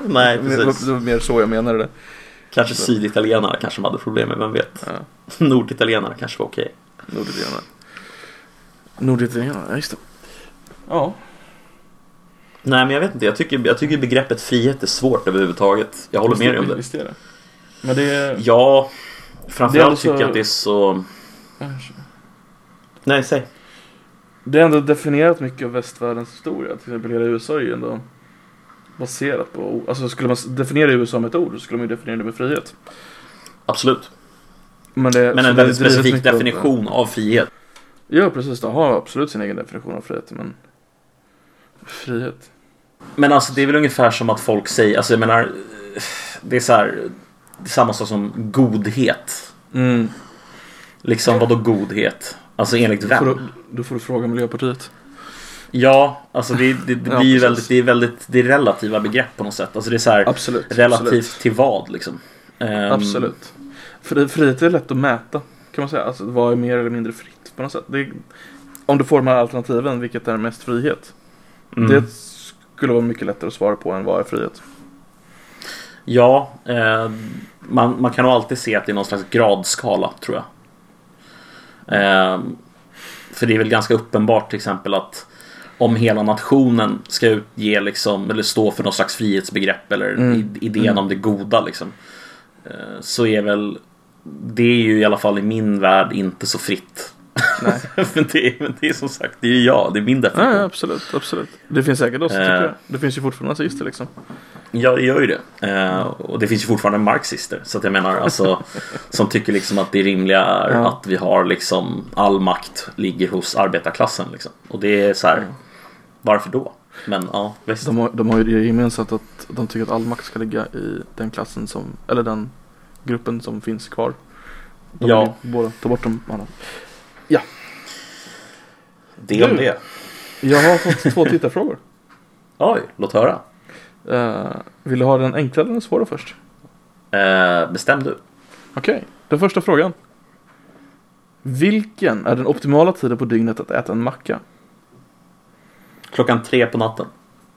Nej, det precis. var mer så jag menade det. Kanske syditalienare kanske de hade problem med, vem vet? Ja, Norditalienare kanske var okej. Norditalienare. Norditalienare, ja just det. Ja. Nej, men jag vet inte. Jag tycker, jag tycker begreppet frihet är svårt överhuvudtaget. Jag håller med dig om det. Visst är det. Men det är... Ja, framförallt alltså- tycker jag att det är så... Nej, säg. Det är ändå definierat mycket av västvärldens historia. Till exempel hela USA är ju ändå baserat på... Alltså skulle man definiera USA med ett ord så skulle man ju definiera det med frihet. Absolut. Men, det, Men en väldigt specifik mycket av- definition av frihet. Ja precis, de har absolut sin egen definition av frihet. Men frihet. Men alltså det är väl ungefär som att folk säger, alltså jag menar, det är så här, det är samma sak som godhet. Mm. Liksom vadå godhet? Alltså enligt Då, får vem? du, då får du fråga Miljöpartiet. Ja, alltså det, det, det Ja, blir väldigt, det är väldigt, det är relativa begrepp på något sätt. Alltså det är så här, Absolut. relativt Absolut. till vad liksom. Ehm, absolut. Fri, frihet är lätt att mäta. Kan man säga. Alltså vad är mer eller mindre fritt på något sätt. Är, om du får de här alternativen, vilket är mest frihet? mm. Det skulle vara mycket lättare att svara på än vad är frihet. Ja, eh, man, man kan nog alltid se att det är någon slags gradskala tror jag. Eh, för det är väl ganska uppenbart till exempel att om hela nationen ska utge liksom, eller stå för någon slags frihetsbegrepp eller Mm. idén Mm. om det goda liksom. Eh, så är väl det är ju i alla fall i min värld inte så fritt. Nej. men, det men det är som sagt, det är ju jag, det är min Ja, definition. ja, absolut, absolut. Det finns säkert också, tycker Eh. jag. Det finns ju fortfarande nazister liksom. Ja, det gör ju det. Eh, och det finns ju fortfarande marxister. Så att jag menar alltså som tycker liksom att det rimliga är Ja. att vi har liksom all makt ligger hos arbetarklassen liksom. Och det är så här. Varför då? Men ja, visst. De har, de har ju det gemensamt att de tycker att all makt ska ligga i den klassen som, eller den gruppen som finns kvar. De Ja. båda ta bort de andra. Det om det. Jag har fått två tittarfrågor. Oj, låt höra. Uh, vill du ha den enklare eller den svåra först? Eh, bestäm du. Okej, den första frågan. Vilken är den optimala tiden på dygnet att äta en macka? Klockan tre på natten.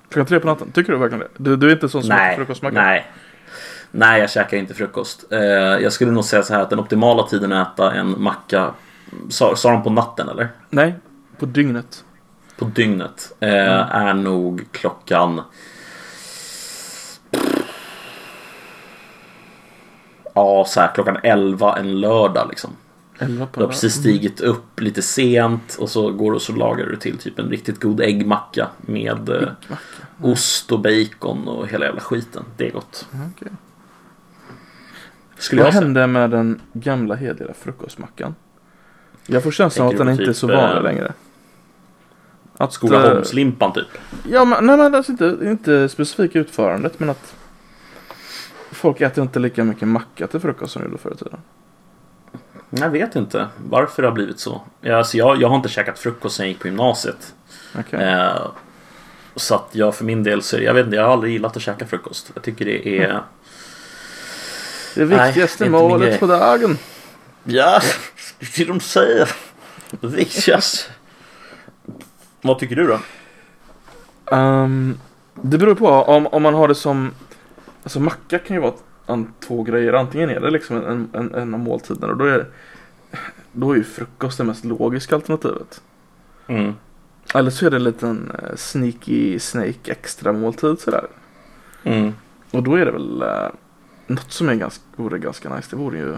Klockan tre på natten, tycker du verkligen det? Du, du är inte sån som äter Nej, frukostmacka? nej. Nej, jag käkar inte frukost. Eh, jag skulle nog säga så här att den optimala tiden att äta en macka. Sa, sa de på natten eller? Nej, på dygnet. På dygnet. Eh, Mm. Är nog klockan. Ja, så här klockan 11 en lördag liksom. På Du har precis stigit upp lite sent och så går du och så lagar du till typ en riktigt god äggmacka med eh, Äggmacka. ost och bacon och hela jävla skiten. Det är gott. Mm. Skulle Vad hände med den gamla hederliga frukostmackan? Jag får känslan att den du inte är på så typ, vanlig eh, längre. Att, Skolaholmslimpan typ. Ja, men, nej, men alltså inte, inte specifika utförandet, men att folk äter inte lika mycket macka till frukost som de gjorde förr i tiden. Jag vet inte varför det har blivit så. Alltså jag, jag har inte käkat frukost sen jag gick på gymnasiet. Okej. Eh, så att jag för min del så, jag vet inte, jag har aldrig gillat att käka frukost. Jag tycker det är... Det nej, viktigaste det inte min målet på dagen. Ja, det är det de säger. Viktigaste. Vad tycker du då? Ehm, det beror på om, om man har det som Alltså macka kan ju vara an, två grejer. Antingen är det liksom en, en, en av måltiderna och då är då är ju frukost det mest logiska alternativet. Mm. Eller så är det en liten eh, sneaky snake extra måltid sådär. Mm. Och då är det väl eh, något som är ganska, vore ganska nice. Det vore ju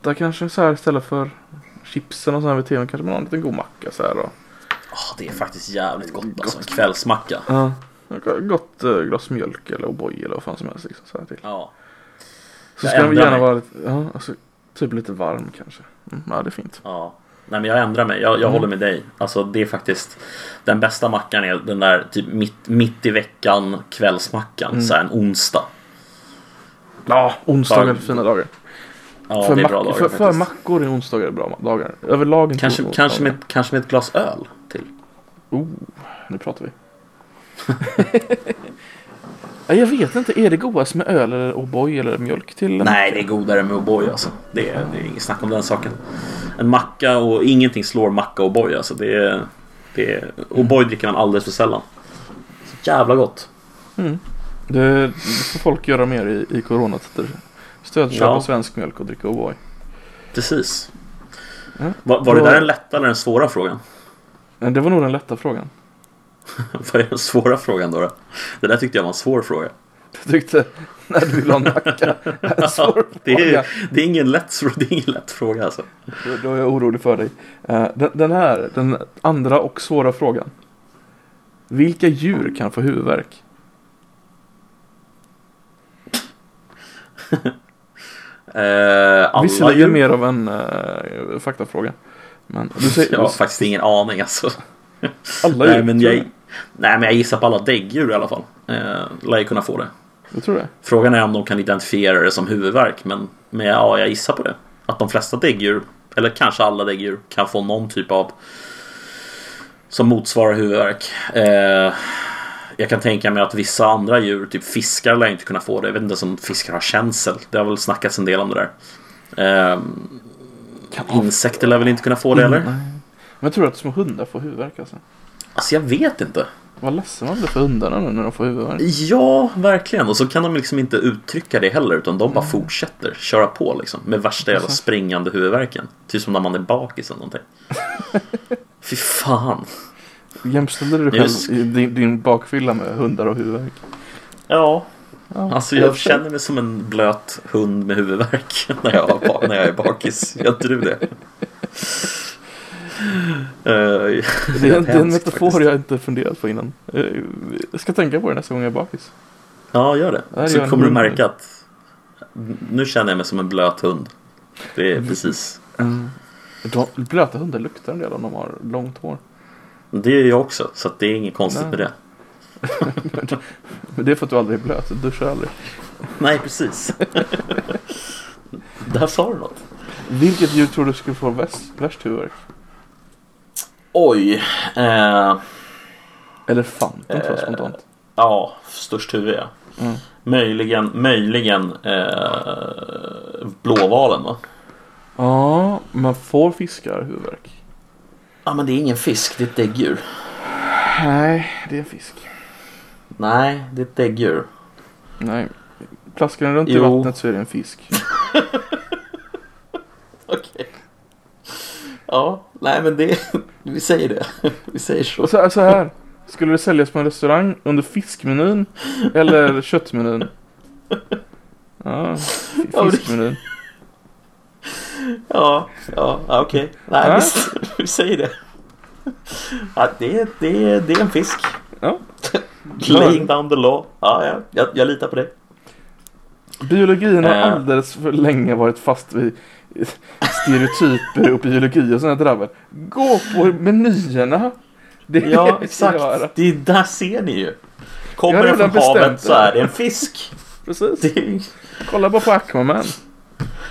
åtta kanske så här istället för chipsen och så här vid tvn kanske man har en liten god macka så här då. Ah, det är faktiskt jävligt gott alltså. En kvällsmacka. Ja. Gott eh, glas mjölk eller O'boy eller vad fan som helst liksom så här till. Ja. Så Jag ska den gärna mig. vara lite, ja alltså typ lite varm kanske. Mm, ja det är fint. Ja. Nej men jag ändrar mig. Jag, jag Mm. håller med dig. Alltså det är faktiskt den bästa mackan är den där typ mitt, mitt i veckan kvällsmackan. Mm. Så här en onsdag. Ja, onsdagar är fina dagar. Ja för, det är bra dagar för, för mackor är onsdagar bra dagar. Överlag Kanske, kanske, med, kanske med ett glas öl till. Oh, nu pratar vi. Ja, jag vet inte, är det godast med öl eller O'boy eller mjölk till? Nej, det är godare med O'boy alltså. Det är, det är inget snack om den saken. En macka och ingenting slår macka och O'boy alltså. Det är, det är, O'boy dricker man alldeles för sällan. Så jävla gott. Mm. Det, det får folk göra mer i, i coronatider. Stöd köpa Ja. svensk mjölk och dricka O'boy. Precis. Ja. Var, var det där den lätta eller den svåra frågan? Det var nog den lätta frågan. Vad är den svåra frågan då? då? Det där tyckte jag var en svår fråga. Jag tyckte, när du vill ha en macka. En svår det, fråga. är, det, är ingen lätt, det är ingen lätt fråga alltså. Då, då är jag orolig för dig. Eh, den, den här, den andra och svåra frågan. Vilka djur kan få huvudvärk? Eh, Visserligen djur. mer av en uh, faktafråga. Men du säger, Jag har faktiskt ingen aning alltså. alla djur? Nej men, jag, nej men jag gissar på alla däggdjur i alla fall. Eh, lär ju kunna få det. Jag tror det. Frågan är om de kan identifiera det som huvudvärk. Men, men ja, jag gissar på det. Att de flesta däggdjur, eller kanske alla däggdjur, kan få någon typ av som motsvarar huvudvärk. Eh, jag kan tänka mig att vissa andra djur, typ fiskar, lär inte kunna få det. Jag vet inte om fiskar har känsel. Det har väl snackats en del om det där. Eh, insekter lär väl inte kunna få det eller? Nej. Men jag tror att små hundar får huvudvärk alltså. Alltså jag vet inte. Vad ledsen man blir för hundarna nu när de får huvudvärk. Ja, verkligen. Och så kan de liksom inte uttrycka det heller utan de bara fortsätter köra på liksom. Med värsta jävla springande huvudvärken. Typ som när man är bakis eller någonting. Fy fan. Jämställde du dig själv i din, din bakfylla med hundar och huvudvärk? Ja. Ja, Alltså jag känner mig som en blöt hund med huvudvärk när jag, har när jag är bakis. Gör inte du det? Eh, Det är, en- det är en metafor faktiskt. jag inte funderat på innan. Eh, Jag ska tänka på det nästa gång jag är bakis. Ja, gör det. Där är Så kommer du märka att nu känner jag mig som en blöt hund. Det är precis. Mm. De, blöta hundar luktar en del om de har långt hår. Det är jag också, så att det är inget konstigt Nej. med det. Men det är för att du aldrig är blöt, du duschar aldrig. Nej, precis. Där sa du något. Vilket djur tror du skulle få värst, värst huvudvärk? Oj. Eh, Elefanten tror jag Eh. spontant. ja, störst huvud ja. Mm. Möjligen, möjligen eh, blåvalen va? Ja, man får fiskar huvudvärk. Ja, men det är ingen fisk, det är ett däggdjur. Nej, det är en fisk. Nej, det är ett däggdjur. Nej. Plaskar den runt i Jo. vattnet så är det en fisk. Okej. Ja, nej men det, vi säger det. Vi säger så. Och så, så här. Skulle det säljas på en restaurang under fiskmenyn eller köttmenyn? Ja, fi- Ja, men det- fiskmenyn. Ja, ja, okej. Nej, Ja. visst, vi säger det. Ja, det, det, det är en fisk. Ja. Laying down the law. Ja, ja, jag, jag litar på det. Biologin har Eh. alldeles för länge varit fast vid stereotyper och biologi och sådana drabbel. Gå på menyerna. Det Ja, exakt. Det är, där ser ni ju. Kommer redan från havet så är det en fisk. Precis. Det. Kolla bara på Aquaman.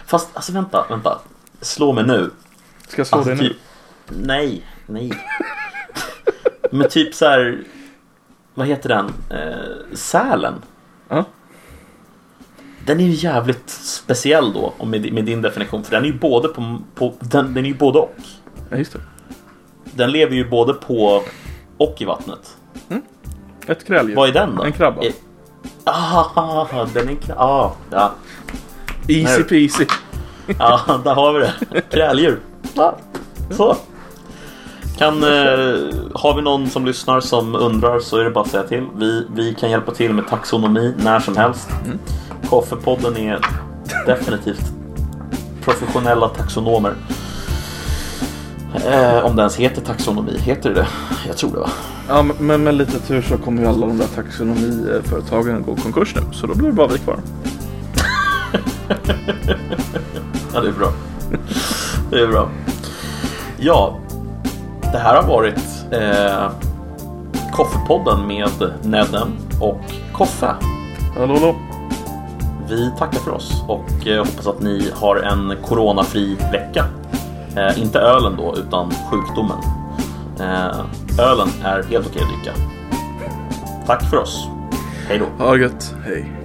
Fast alltså vänta, vänta. Slå mig nu. Ska jag slå Alltså, dig nu? typ... Nej, nej. Men typ så här. Vad heter den? Eh, sälen. Ja. Den är ju jävligt speciell då med, med din definition. För den är ju både på, på den, den är ju både och. Ja, just det. Den lever ju både på och i vattnet. Ett kräldjur. Vad är den då? En krabba. Eh, Ah, den är en krabba. Ah, ja. Easy peasy. Ja, där har vi det. Kräldjur. Så. Kan, eh, har vi någon som lyssnar som undrar så är det bara att säga till. Vi, vi kan hjälpa till med taxonomi när som helst. Mm. Koffepodden är definitivt professionella taxonomer. Eh, om det ens heter taxonomi, heter det det? Jag tror det va? Ja, men- men med lite tur så kommer ju alla de där taxonomiföretagen gå i konkurs nu. Så då blir det bara vi kvar. Ja, det är bra. Det är bra. Ja, det här har varit eh, Koffepodden med Nedden och Koffe. Hallå, hallå. Vi tackar för oss och eh, hoppas att ni har en coronafri vecka. Eh, inte ölen då, utan sjukdomen. Eh, ölen är helt okej att dricka. Tack för oss. Hej då. Ha det gött. Hej.